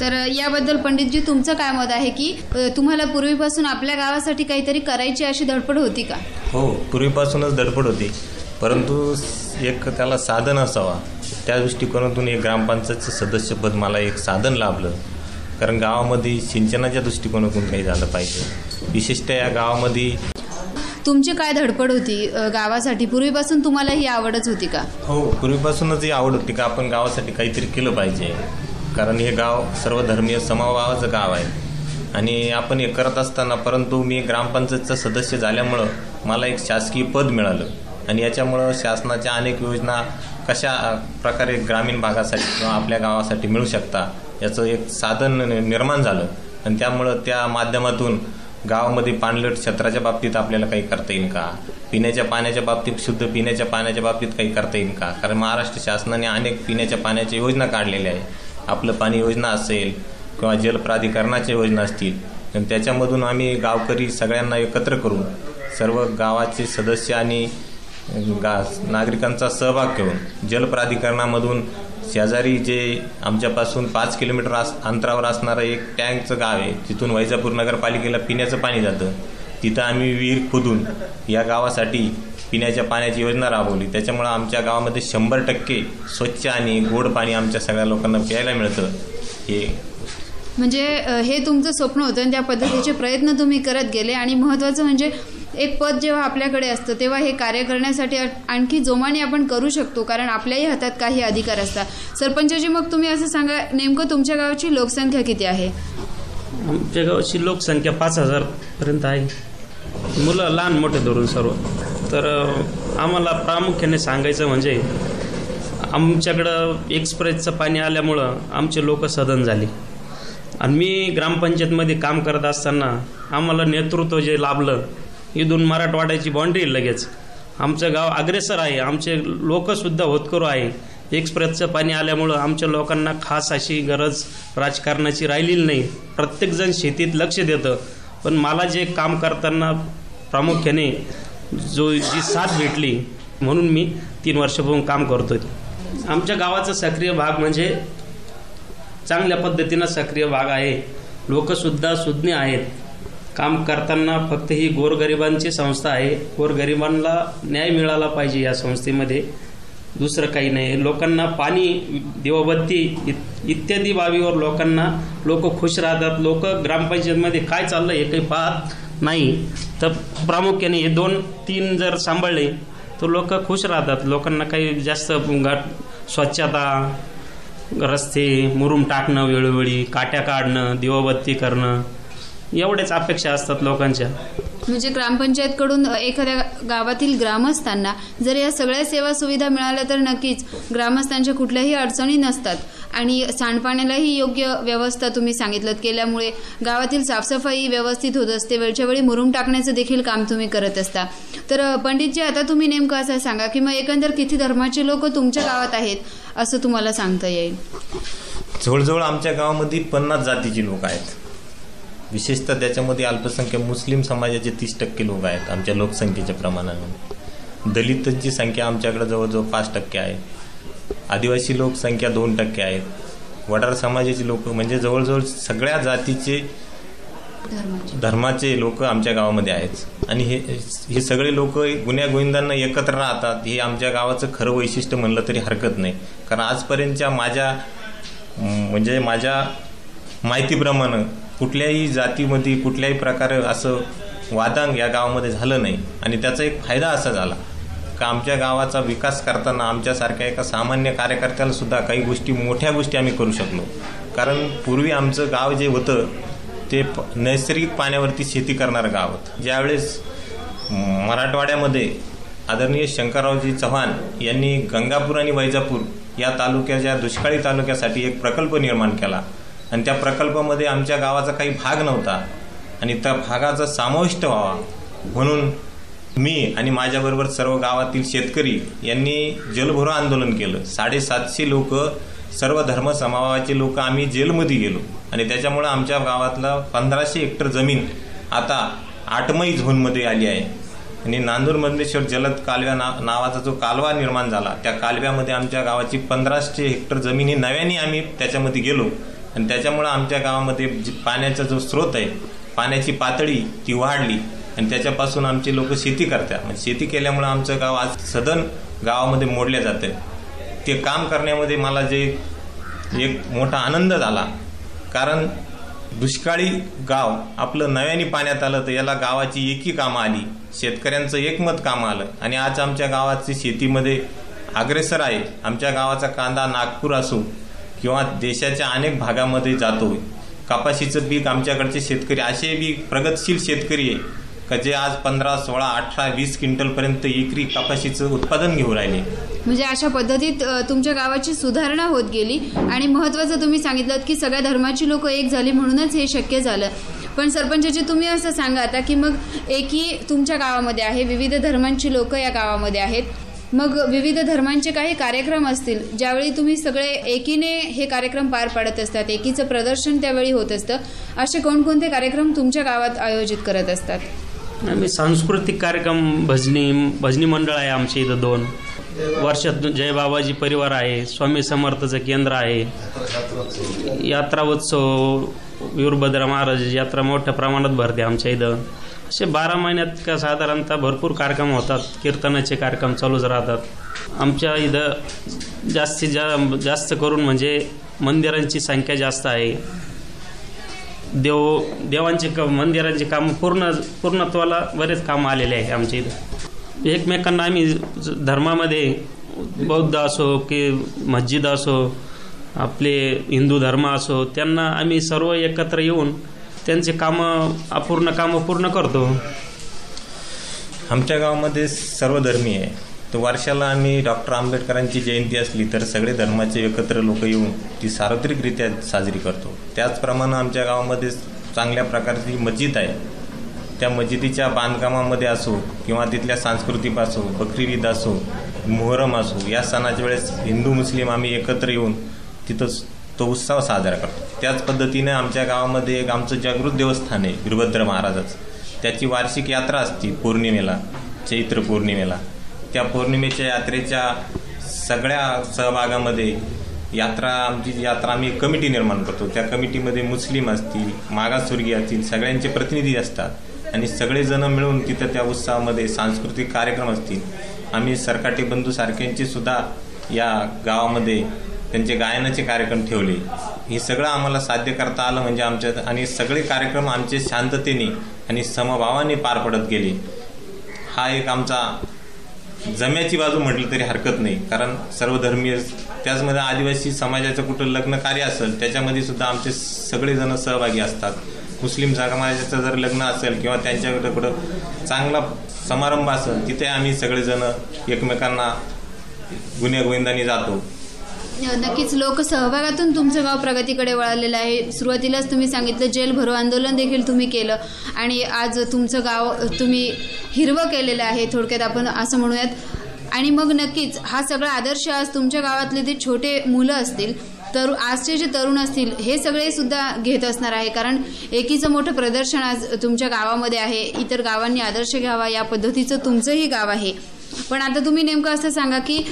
तर याबद्दल पंडितजी तुमचं काय मत आहे की तुम्हाला पूर्वीपासून आपल्या गावासाठी काहीतरी करायची अशी धडपड होती का? हो पूर्वीपासूनच धडपड होती. परंतु एक त्याला साधन असावा. त्या दृष्टिकोनातून एक ग्रामपंचायतचं सदस्यपद मला एक साधन लाभलं. कारण गावामध्ये सिंचनाच्या दृष्टिकोनातून काही झालं पाहिजे. विशेषतः या गावामध्ये तुमची काय धडपड होती? गावासाठी? पूर्वीपासून तुम्हाला ही आवडच होती का? हो पूर्वीपासूनच ही आवड होती का? आपण गावासाठी काहीतरी केलं पाहिजे. कारण हे गाव सर्वधर्मीय समभावाचं गाव आहे. आणि आपण हे करत असताना परंतु मी ग्रामपंचायतचा सदस्य झाल्यामुळं मला एक शासकीय पद मिळालं. आणि याच्यामुळं शासनाच्या अनेक योजना कशा प्रकारे ग्रामीण भागासाठी किंवा आपल्या गावासाठी मिळू शकता याचं एक साधन निर्माण झालं. आणि त्यामुळं त्या माध्यमातून गावामध्ये पाणलोट क्षेत्राच्या बाबतीत आपल्याला काही करता येईल का? पिण्याच्या पाण्याच्या बाबतीत शुद्ध पिण्याच्या पाण्याच्या बाबतीत काही करता येईल का? कारण महाराष्ट्र शासनाने अनेक पिण्याच्या पाण्याच्या योजना काढलेल्या आहे आपलं पाणी योजना असेल किंवा जलप्राधिकरणाच्या योजना असतील आणि त्याच्यामधून आम्ही गावकरी सगळ्यांना एकत्र करून सर्व गावाचे सदस्य आणि गा नागरिकांचा सहभाग घेऊन जलप्राधिकरणामधून शेजारी जे आमच्यापासून पाच किलोमीटर आस अंतरावर असणारं एक टँकचं गाव आहे तिथून वैजापूर नगरपालिकेला पिण्याचं पाणी जातं. तिथं आम्ही विहीर खोदून या गावासाठी पिण्याच्या पाण्याची योजना राबवली. त्याच्यामुळं आमच्या गावामध्ये शंभर टक्के स्वच्छ आणि गोड पाणी आमच्या सगळ्या लोकांना प्यायला मिळतं. हे म्हणजे हे तुमचं स्वप्न होतं आणि त्या पद्धतीचे प्रयत्न तुम्ही करत गेले आणि महत्त्वाचं म्हणजे एक पद जेव्हा आपल्याकडे असतं तेव्हा हे कार्य करण्यासाठी आणखी जोमाने आपण करू शकतो कारण आपल्याही हातात काही अधिकार असतात. सरपंचजी मग तुम्ही असं सांगा नेमकं तुमच्या गावाची लोकसंख्या किती आहे? आमच्या गावाची लोकसंख्या पाच हजारपर्यंत आहे. मुलं लहान मोठे धरून सर्व. तर आम्हाला प्रामुख्याने सांगायचं म्हणजे आमच्याकडं एक्सप्रेसचं पाणी आल्यामुळं आमचे लोक सदन झाले. आणि मी ग्रामपंचायतमध्ये काम करत असताना आम्हाला नेतृत्व जे लाभलं इथून मराठवाड्याची बाँड्री लगेच. आमचं गाव अग्रेसर आहे. आमचे लोकसुद्धा होतकरू आहे. एक्सप्रेसचं पाणी आल्यामुळं आमच्या लोकांना खास अशी गरज राजकारणाची राहिलेली नाही. प्रत्येकजण शेतीत लक्ष देतं. पण मला जे काम करताना प्रामुख्याने जो जी साथ भेटली म्हणून मी तीन वर्षापासून काम करतोय. आमच्या गावाचा सक्रिय भाग म्हणजे चांगल्या पद्धतीनं सक्रिय भाग आहे. लोकसुद्धा सुज्ञ आहेत. काम करताना फक्त ही गोरगरिबांची संस्था आहे. गोरगरिबांना न्याय मिळाला पाहिजे या संस्थेमध्ये. दुसरं काही नाही. लोकांना पाणी दिवाबत्ती इत- इत्यादी बाबीवर लोकांना लोक खुश राहतात. लोक ग्रामपंचायतमध्ये काय चाललं हे काही पाहत नाही. तर प्रामुख्याने हे दोन तीन जर सांभाळले तर लोक खुश राहतात. लोकांना काही जास्त घाट स्वच्छता रस्ते मुरुम टाकणं वेळोवेळी काट्या काढणं दिवाबत्ती करणं एवढ्याच अपेक्षा असतात लोकांच्या. म्हणजे ग्रामपंचायतकडून अ, एखाद्या गावातील ग्रामस्थांना जर या सगळ्या सेवा सुविधा मिळाल्या तर नक्कीच ग्रामस्थांच्या कुठल्याही अडचणी नसतात. आणि सांडपाण्यालाही योग्य व्यवस्था तुम्ही सांगितलं केल्यामुळे गावातील साफसफाई व्यवस्थित होत असते वेळच्या वेळी मुरुम टाकण्याचं देखील काम तुम्ही करत असता. तर पंडितजी आता तुम्ही नेमकं असं सांगा की मग एकंदर किती धर्माचे लोक तुमच्या गावात आहेत असं तुम्हाला सांगता येईल? जवळजवळ आमच्या गावामध्ये पन्नास जातीची लोक आहेत. विशेषतः त्याच्यामध्ये अल्पसंख्याक मुस्लिम समाजाचे तीस टक्के लोक आहेत आमच्या लोकसंख्येच्या प्रमाणाने. दलितांची संख्या आमच्याकडे जवळजवळ पाच टक्के आहे. आदिवासी लोकसंख्या दोन टक्के आहेत वडार समाजाची लोक म्हणजे जवळजवळ सगळ्या जातीचे धर्माचे. लोक आमच्या गावामध्ये आहेत. आणि हे हे सगळे लोक गुन्ह्या गोविंदांना एकत्र राहतात हे आमच्या गावाचं खरं वैशिष्ट्य म्हणलं तरी हरकत नाही. कारण आजपर्यंतच्या माझ्या म्हणजे माझ्या माहितीप्रमाणे कुठल्याही जातीमध्ये कुठल्याही प्रकारे असं वादांग या गावामध्ये झालं नाही. आणि त्याचा एक फायदा असा झाला का आमच्या गावाचा विकास करताना आमच्यासारख्या एका सामान्य कार्यकर्त्याला सुद्धा काही गोष्टी मोठ्या गोष्टी आम्ही करू शकलो. कारण पूर्वी आमचं गाव जे होतं ते प- नैसर्गिक पाण्यावरती शेती करणारं गाव होतं. ज्यावेळेस मराठवाड्यामध्ये आदरणीय शंकररावजी चव्हाण यांनी गंगापूर आणि वैजापूर या तालुक्याच्या दुष्काळी तालुक्यासाठी एक प्रकल्प निर्माण केला. आणि त्या प्रकल्पामध्ये आमच्या गावाचा काही भाग नव्हता. आणि त्या भागाचा समाविष्ट व्हावा. म्हणून मी आणि माझ्याबरोबर सर्व गावातील शेतकरी यांनी जलभरो आंदोलन केलं. साडेसातशे लोक सर्व धर्म समावाचे लोक आम्ही जेलमध्ये गेलो. आणि त्याच्यामुळं आमच्या गावातला पंधराशे हेक्टर जमीन आता आठमई झोनमध्ये आली आहे. आणि नांदूर मधलेश्वर जलद कालव्या ना नावाचा जो कालवा निर्माण झाला त्या कालव्यामध्ये आमच्या गावाची पंधराशे हेक्टर जमीन ही नव्याने आम्ही त्याच्यामध्ये गेलो. आणि त्याच्यामुळं आमच्या गावामध्ये जी पाण्याचा जो स्रोत आहे पाण्याची पातळी ती वाढली. आणि त्याच्यापासून आमचे लोक शेती करतात. म्हणजे शेती केल्यामुळं आमचं गाव आज सदन गावामध्ये मोडलं जातं. ते काम करण्यामध्ये मला जे एक मोठा आनंद झाला. कारण दुष्काळी गाव आपलं नव्याने पाण्यात आलं तर याला गावाची एकी कामं आली. शेतकऱ्यांचं एकमत कामं आलं. आणि आज आमच्या गावाची शेतीमध्ये अग्रेसर आहे. आमच्या गावाचा कांदा नागपूर असो किंवा देशाच्या अनेक भागामध्ये जातो कपाशीचं पीक आमच्याकडचे शेतकरी असे बी प्रगतशील शेतकरी आहे का जे आज पंधरा सोळा अठरा वीस क्विंटलपर्यंत एकरी कपाशीचं उत्पादन घेऊन राहिले. म्हणजे अशा पद्धतीत तुमच्या गावाची सुधारणा होत गेली आणि महत्त्वाचं तुम्ही सांगितलं की सगळ्या धर्माची लोक एक झाली म्हणूनच हे शक्य झालं. पण सरपंचाची तुम्ही असं सांगा आता की मग एकी तुमच्या गावामध्ये आहे विविध धर्मांची लोक या गावामध्ये आहेत मग विविध धर्मांचे काही कार्यक्रम असतील ज्यावेळी तुम्ही सगळे एकीने हे कार्यक्रम पार पाडत असतात एकीचं प्रदर्शन त्यावेळी होत असतं असे कोणकोणते कार्यक्रम तुमच्या गावात आयोजित करत असतात? आम्ही सांस्कृतिक कार्यक्रम भजनी भजनी मंडळ आहे आमच्या इथं दोन. वर्षात जय बाबाजी परिवार आहे स्वामी समर्थचं केंद्र आहे. यात्रा उत्सव वीरभद्र महाराज यात्रा मोठ्या प्रमाणात भरते आमच्या इथं. असे बारा महिन्यात का साधारणतः भरपूर कार्यक्रम होतात. कीर्तनाचे कार्यक्रम चालूच राहतात. आमच्या इथं जास्तीत जा जास्त करून म्हणजे मंदिरांची संख्या जास्त आहे. देव देवांचे क मंदिरांचे काम पूर्ण पूर्णत्वाला बरेच कामं आलेले आहे आमच्या इथं. एकमेकांना आम्ही धर्मामध्ये बौद्ध असो की मस्जिद असो आपले हिंदू धर्म असो त्यांना आम्ही सर्व एकत्र येऊन त्यांचे कामं अपूर्ण कामं पूर्ण करतो. आमच्या गावामध्ये सर्व धर्मी आहे. तर वर्षाला आम्ही डॉक्टर आंबेडकरांची जयंती असली तर सगळे धर्माचे एकत्र लोक येऊन ती सार्वत्रिकरित्या साजरी करतो. त्याचप्रमाणे आमच्या गावामध्ये चांगल्या प्रकारची मस्जिद आहे. त्या मस्जिदीच्या बांधकामामध्ये असो किंवा तिथल्या सांस्कृतिक असो बकरी ईद असो मोहरम असो या सणाच्या वेळेस हिंदू मुस्लिम आम्ही एकत्र येऊन तिथं तो उत्सव साजरा करतो. त्याच पद्धतीनं आमच्या गावामध्ये एक आमचं जागृत देवस्थान आहे वीरभद्र महाराजाचं. त्याची वार्षिक यात्रा असते पौर्णिमेला चैत्र पौर्णिमेला. त्या पौर्णिमेच्या यात्रेच्या सगळ्या सहभागामध्ये यात्रा आमची यात्रा आम्ही कमिटी निर्माण करतो. त्या कमिटीमध्ये मुस्लिम असतील मागासवर्गीय असतील सगळ्यांचे प्रतिनिधी असतात. आणि सगळेजण मिळून तिथं त्या उत्सवामध्ये सांस्कृतिक कार्यक्रम असतील. आम्ही सरकाटी बंधू सारख्यांची सुद्धा या गावामध्ये त्यांचे गायनाचे कार्यक्रम ठेवले. हे सगळं आम्हाला साध्य करता आलं म्हणजे आमच्या आणि सगळे कार्यक्रम आमचे शांततेने आणि समभावाने पार पडत गेले. हा एक आमचा जम्याची बाजू म्हटलं तरी हरकत नाही. कारण सर्वधर्मीय त्याचमध्ये आदिवासी समाजाचं कुठं लग्न कार्य असेल त्याच्यामध्ये सुद्धा आमचे सगळेजण सहभागी असतात. मुस्लिम समाजाचं जर लग्न असेल किंवा त्यांच्याकडे कुठं चांगला समारंभ असेल तिथे आम्ही सगळेजण एकमेकांना गुन्हेगोविंदाने जातो. नक्कीच लोकसहभागातून तुमचं गाव प्रगतीकडे वळालेलं आहे. सुरुवातीलाच तुम्ही सांगितलं जेल भरो आंदोलन देखील तुम्ही केलं आणि आज तुमचं गाव तुम्ही हिरवं केलेलं आहे थोडक्यात आपण असं म्हणूयात. आणि मग नक्कीच हा सगळा आदर्श आज तुमच्या गावातले जे छोटे मुलं असतील तर आजचे जे तरुण असतील हे सगळे सुद्धा घेत असणार आहे. कारण एकीचं मोठं प्रदर्शन आज तुमच्या गावामध्ये आहे. इतर गावांनी आदर्श घ्यावा या पद्धतीचं तुमचंही गाव आहे. पण आता तुम्ही नेमकं असं सांगा की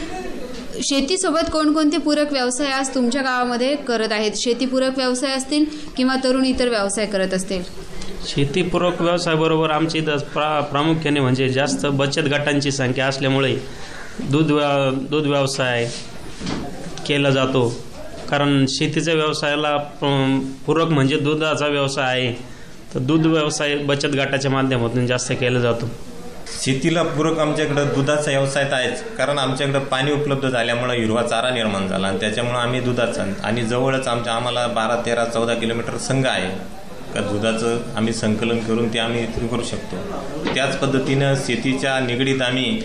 शेतीसोबत कोणकोणते पूरक व्यवसाय आज तुमच्या गावामध्ये करत आहेत? शेतीपूरक व्यवसाय असतील किंवा तरुण इतर व्यवसाय करत असतील? शेतीपूरक व्यवसायाबरोबर आमची इथं प्रा प्रामुख्याने म्हणजे जास्त बचत गटांची संख्या असल्यामुळे दूध व्या दूध व्यवसाय केला जातो. कारण शेतीच्या व्यवसायाला पूरक म्हणजे दुधाचा व्यवसाय आहे. तर दूध व्यवसाय बचत गटाच्या माध्यमातून जास्त केला जातो. शेतीला पूरक आमच्याकडं दुधाचा व्यवसाय तर आहेच. कारण आमच्याकडं पाणी उपलब्ध झाल्यामुळं हिरवा चारा निर्माण झाला आणि त्याच्यामुळं आम्ही दुधाचा आणि जवळच आमच्या आम्हाला बारा तेरा चौदा किलोमीटर संघ आहे. का दुधाचं आम्ही संकलन करून ते आम्ही करू शकतो. त्याच पद्धतीनं शेतीच्या निगडीत आम्ही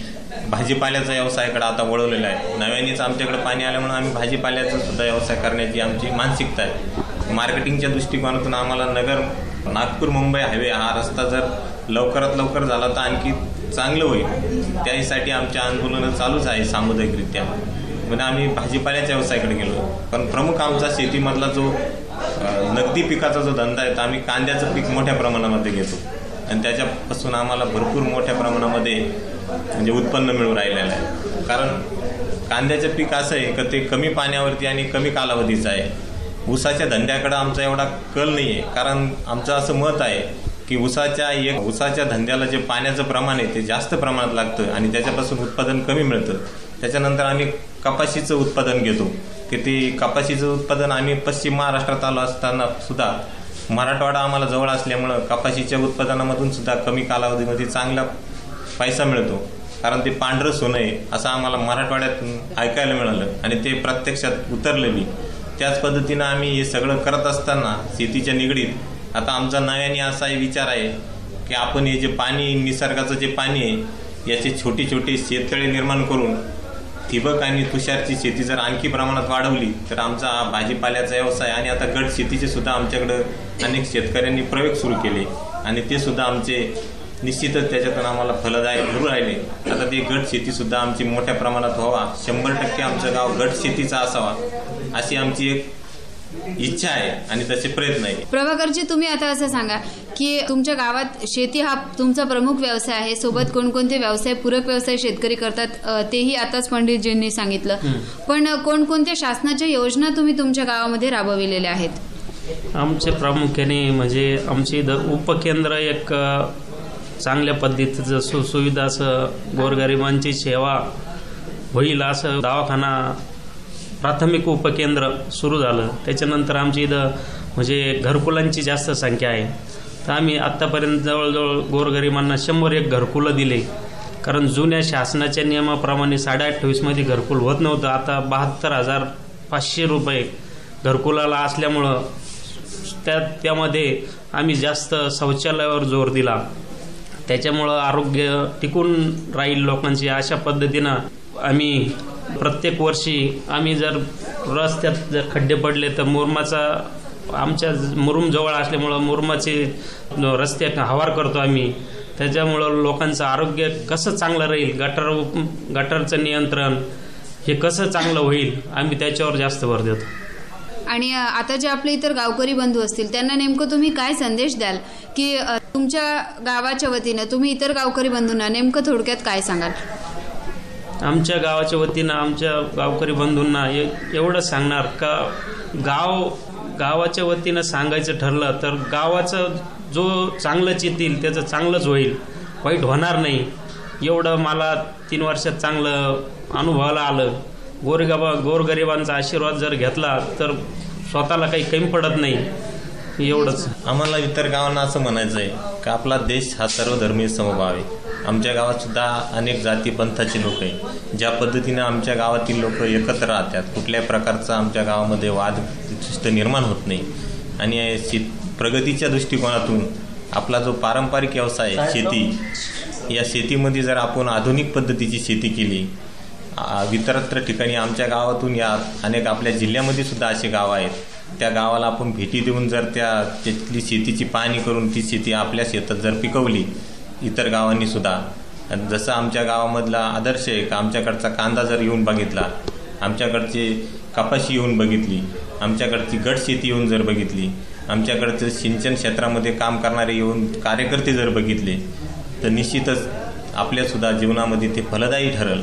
भाजीपाल्याचा व्यवसायाकडे आता वळवलेला आहे. नव्यानेच आमच्याकडे पाणी आल्यामुळे आम्ही भाजीपाल्याचा सुद्धा व्यवसाय करण्याची आमची मानसिकता आहे. मार्केटिंगच्या दृष्टिकोनातून आम्हाला नगर नागपूर मुंबई हायवे हा रस्ता जर लवकरात लवकर झाला तर आणखी चांगलं होईल. त्यासाठी आमचे आंदोलनं चालूच आहे सामुदायिकरित्या. म्हणजे आम्ही भाजीपाल्याच्या व्यवसायाकडे गेलो. पण प्रमुख आमचा शेतीमधला जो नगदी पिकाचा जो धंदा आहे तर आम्ही कांद्याचं पीक मोठ्या प्रमाणामध्ये घेतो. आणि त्याच्यापासून आम्हाला भरपूर मोठ्या प्रमाणामध्ये म्हणजे उत्पन्न मिळून राहिलेलं आहे. कारण कांद्याचं पीक असं आहे का ते कमी पाण्यावरती आणि कमी कालावधीचं आहे. ऊसाच्या धंद्याकडं आमचा एवढा कल नाही आहे कारण आमचं असं मत आहे की ऊसाच्या एक ऊसाच्या धंद्याला जे पाण्याचं प्रमाण आहे ते जास्त प्रमाणात लागतं आणि त्याच्यापासून उत्पादन कमी मिळतं. त्याच्यानंतर आम्ही कपाशीचं उत्पादन घेतो. की ते कपाशीचं उत्पादन आम्ही पश्चिम महाराष्ट्रात आलो असताना सुद्धा मराठवाडा आम्हाला जवळ असल्यामुळं कपाशीच्या उत्पादनामधून सुद्धा कमी कालावधीमध्ये चांगला पैसा मिळतो. कारण ते पांढरं सोनं आहे असं आम्हाला मराठवाड्यात ऐकायला मिळालं आणि ते प्रत्यक्षात उतरलं मी त्याच पद्धतीनं आम्ही हे सगळं करत असताना शेतीच्या निगडीत आता आमचा नव्याने असा विचार आहे की आपण हे जे पाणी निसर्गाचं जे पाणी आहे याचे छोटे छोटे शेततळे निर्माण करून ठिबक आणि तुषारची शेती जर आणखी प्रमाणात वाढवली तर आमचा हा भाजीपाल्याचा व्यवसाय आणि आता गट शेतीचे सुद्धा आमच्याकडं अनेक शेतकऱ्यांनी प्रयोग सुरू केले. आणि ते सुद्धा आमचे निश्चितच त्याच्यातून आम्हाला फलदायक होऊ राहिले. आता ते गट शेती सुद्धा आमची मोठ्या प्रमाणात व्हावा. शंभर टक्के आमचं गाव गट शेतीचा असावा अशी आमची एक इच्छा आहे आणि तसे प्रयत्न आहे. प्रभाकरजी तुम्ही आता असं सांगा की तुमच्या गावात शेती हा तुमचा प्रमुख व्यवसाय आहे. सोबत कोणकोणते व्यवसाय पूरक व्यवसाय शेतकरी करतात तेही आताच पंडितजींनी सांगितलं. पण कोणकोणत्या शासनाच्या योजना तुम्ही तुमच्या गावामध्ये राबविलेल्या आहेत? आमचे प्रामुख्याने म्हणजे आमची उपकेंद्र एक चांगल्या पद्धतीचं सुसुविधा असं गोरगरिबांची सेवा होईल असं दवाखाना प्राथमिक उपकेंद्र सुरू झालं. त्याच्यानंतर आमच्या इथं म्हणजे घरकुलांची जास्त संख्या आहे. तर आम्ही आत्तापर्यंत जवळजवळ गोरगरिबांना शंभर एक घरकुलं दिले. कारण जुन्या शासनाच्या नियमाप्रमाणे साडे अठ्ठावीसमध्ये घरकुल होत नव्हतं. आता बहात्तर हजार पाचशे रुपये घरकुलाला असल्यामुळं त्या त्यामध्ये आम्ही जास्त शौचालयावर जोर दिला. त्याच्यामुळं आरोग्य टिकून राहील लोकांची अशा पद्धतीनं आम्ही प्रत्येक वर्षी आम्ही जर रस्त्यात जर खड्डे पडले तर मुरमाचा आमच्या मुरुम जवळ असल्यामुळं मुरमाचे रस्ते हवार करतो आम्ही. त्याच्यामुळं लोकांचं आरोग्य कसं चांगलं राहील गटर गटरचं नियंत्रण हे कसं चांगलं होईल आम्ही त्याच्यावर जास्त भर देतो. आणि आता जे आपले इतर गावकरी बंधू असतील त्यांना नेमकं तुम्ही काय संदेश द्याल? की तुमच्या गावाच्या वतीनं तुम्ही इतर गावकरी बंधूंना नेमकं थोडक्यात काय सांगाल? आमच्या गावाच्या वतीनं आमच्या गावकरी बंधूंना एवढं सांगणार का गाव गावाच्या वतीनं सांगायचं ठरलं तर गावाचं जो चांगलंच येतील त्याचं चांगलंच होईल वाईट होणार नाही. एवढं मला तीन वर्षात चांगलं अनुभवाला आलं. गोरगाबा गोरगरिबांचा आशीर्वाद जर घेतला तर स्वतःला काही कमी पडत नाही. एवढंच. आम्हाला इतर गावांना असं म्हणायचं आहे की आपला देश हा सर्वधर्मीय समभाव आहे. आमच्या गावात सुद्धा अनेक जाती पंथाचे लोक आहे. ज्या पद्धतीनं आमच्या गावातील लोक एकत्र राहतात कुठल्याही प्रकारचा आमच्या गावामध्ये वाद निर्माण होत नाही. आणि प्रगतीच्या दृष्टिकोनातून आपला जो पारंपरिक व्यवसाय आहे शेती या शेतीमध्ये जर आपण आधुनिक पद्धतीची शेती केली इतरत्र ठिकाणी आमच्या गावातून या अनेक आपल्या जिल्ह्यामध्ये सुद्धा असे गाव आहेत. त्या गावाला आपण भेटी देऊन जर त्या त्यातली शेतीची पाहणी करून ती शेती आपल्या शेतात जर पिकवली इतर गावांनी सुद्धा. जसं आमच्या गावामधला आदर्श आहे का आमच्याकडचा कांदा जर येऊन बघितला आमच्याकडची कपाशी येऊन बघितली आमच्याकडची गट शेती येऊन जर बघितली आमच्याकडचं सिंचन क्षेत्रामध्ये काम करणारे येऊन कार्यकर्ते जर बघितले तर निश्चितच आपल्यासुद्धा जीवनामध्ये ते फलदायी ठरल.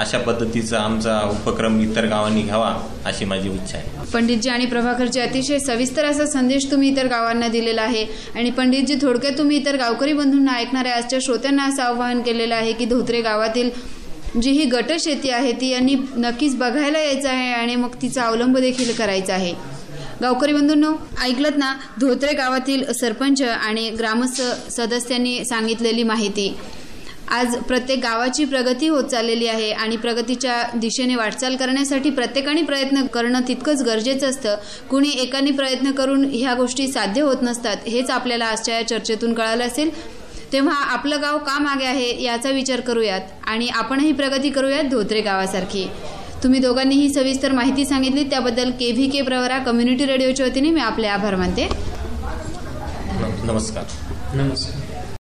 अशा पद्धतीचा आमचा उपक्रम इतर गावांनी घ्यावा अशी माझी इच्छा आहे. पंडितजी आणि प्रभाकरजी अतिशय सविस्तर असा संदेश तुम्ही इतर गावांना दिलेला आहे आणि पंडितजी थोडक्यात तुम्ही इतर गावकरी बंधूंना ऐकणाऱ्या आजच्या श्रोत्यांना असं आवाहन केलेलं आहे की धोत्रे गावातील जी ही गट शेती आहे ती यांनी नक्कीच बघायला यायचं आहे आणि मग तिचा अवलंब देखील करायचा आहे. गावकरी बंधूंनो ऐकलत ना? धोत्रे गावातील सरपंच आणि ग्रामस्थ सदस्यांनी सांगितलेली माहिती. आज प्रत्येक गावाची प्रगती होत चाललेली आहे आणि प्रगतीच्या दिशेने वाटचाल करण्यासाठी प्रत्येकाने प्रयत्न करणं तितकंच गरजेचं असतं. कुणी एकाने प्रयत्न करून ह्या गोष्टी साध्य होत नसतात हेच आपल्याला आजच्या या चर्चेतून कळालं असेल. तेव्हा आपलं गाव का मागे आहे याचा विचार करूयात आणि आपणही प्रगती करूयात धोत्रे गावासारखी. तुम्ही दोघांनीही सविस्तर माहिती सांगितली त्याबद्दल K V K Pravara community रेडिओच्या वतीने मी आपले आभार मानते. नमस्कार. नमस्कार.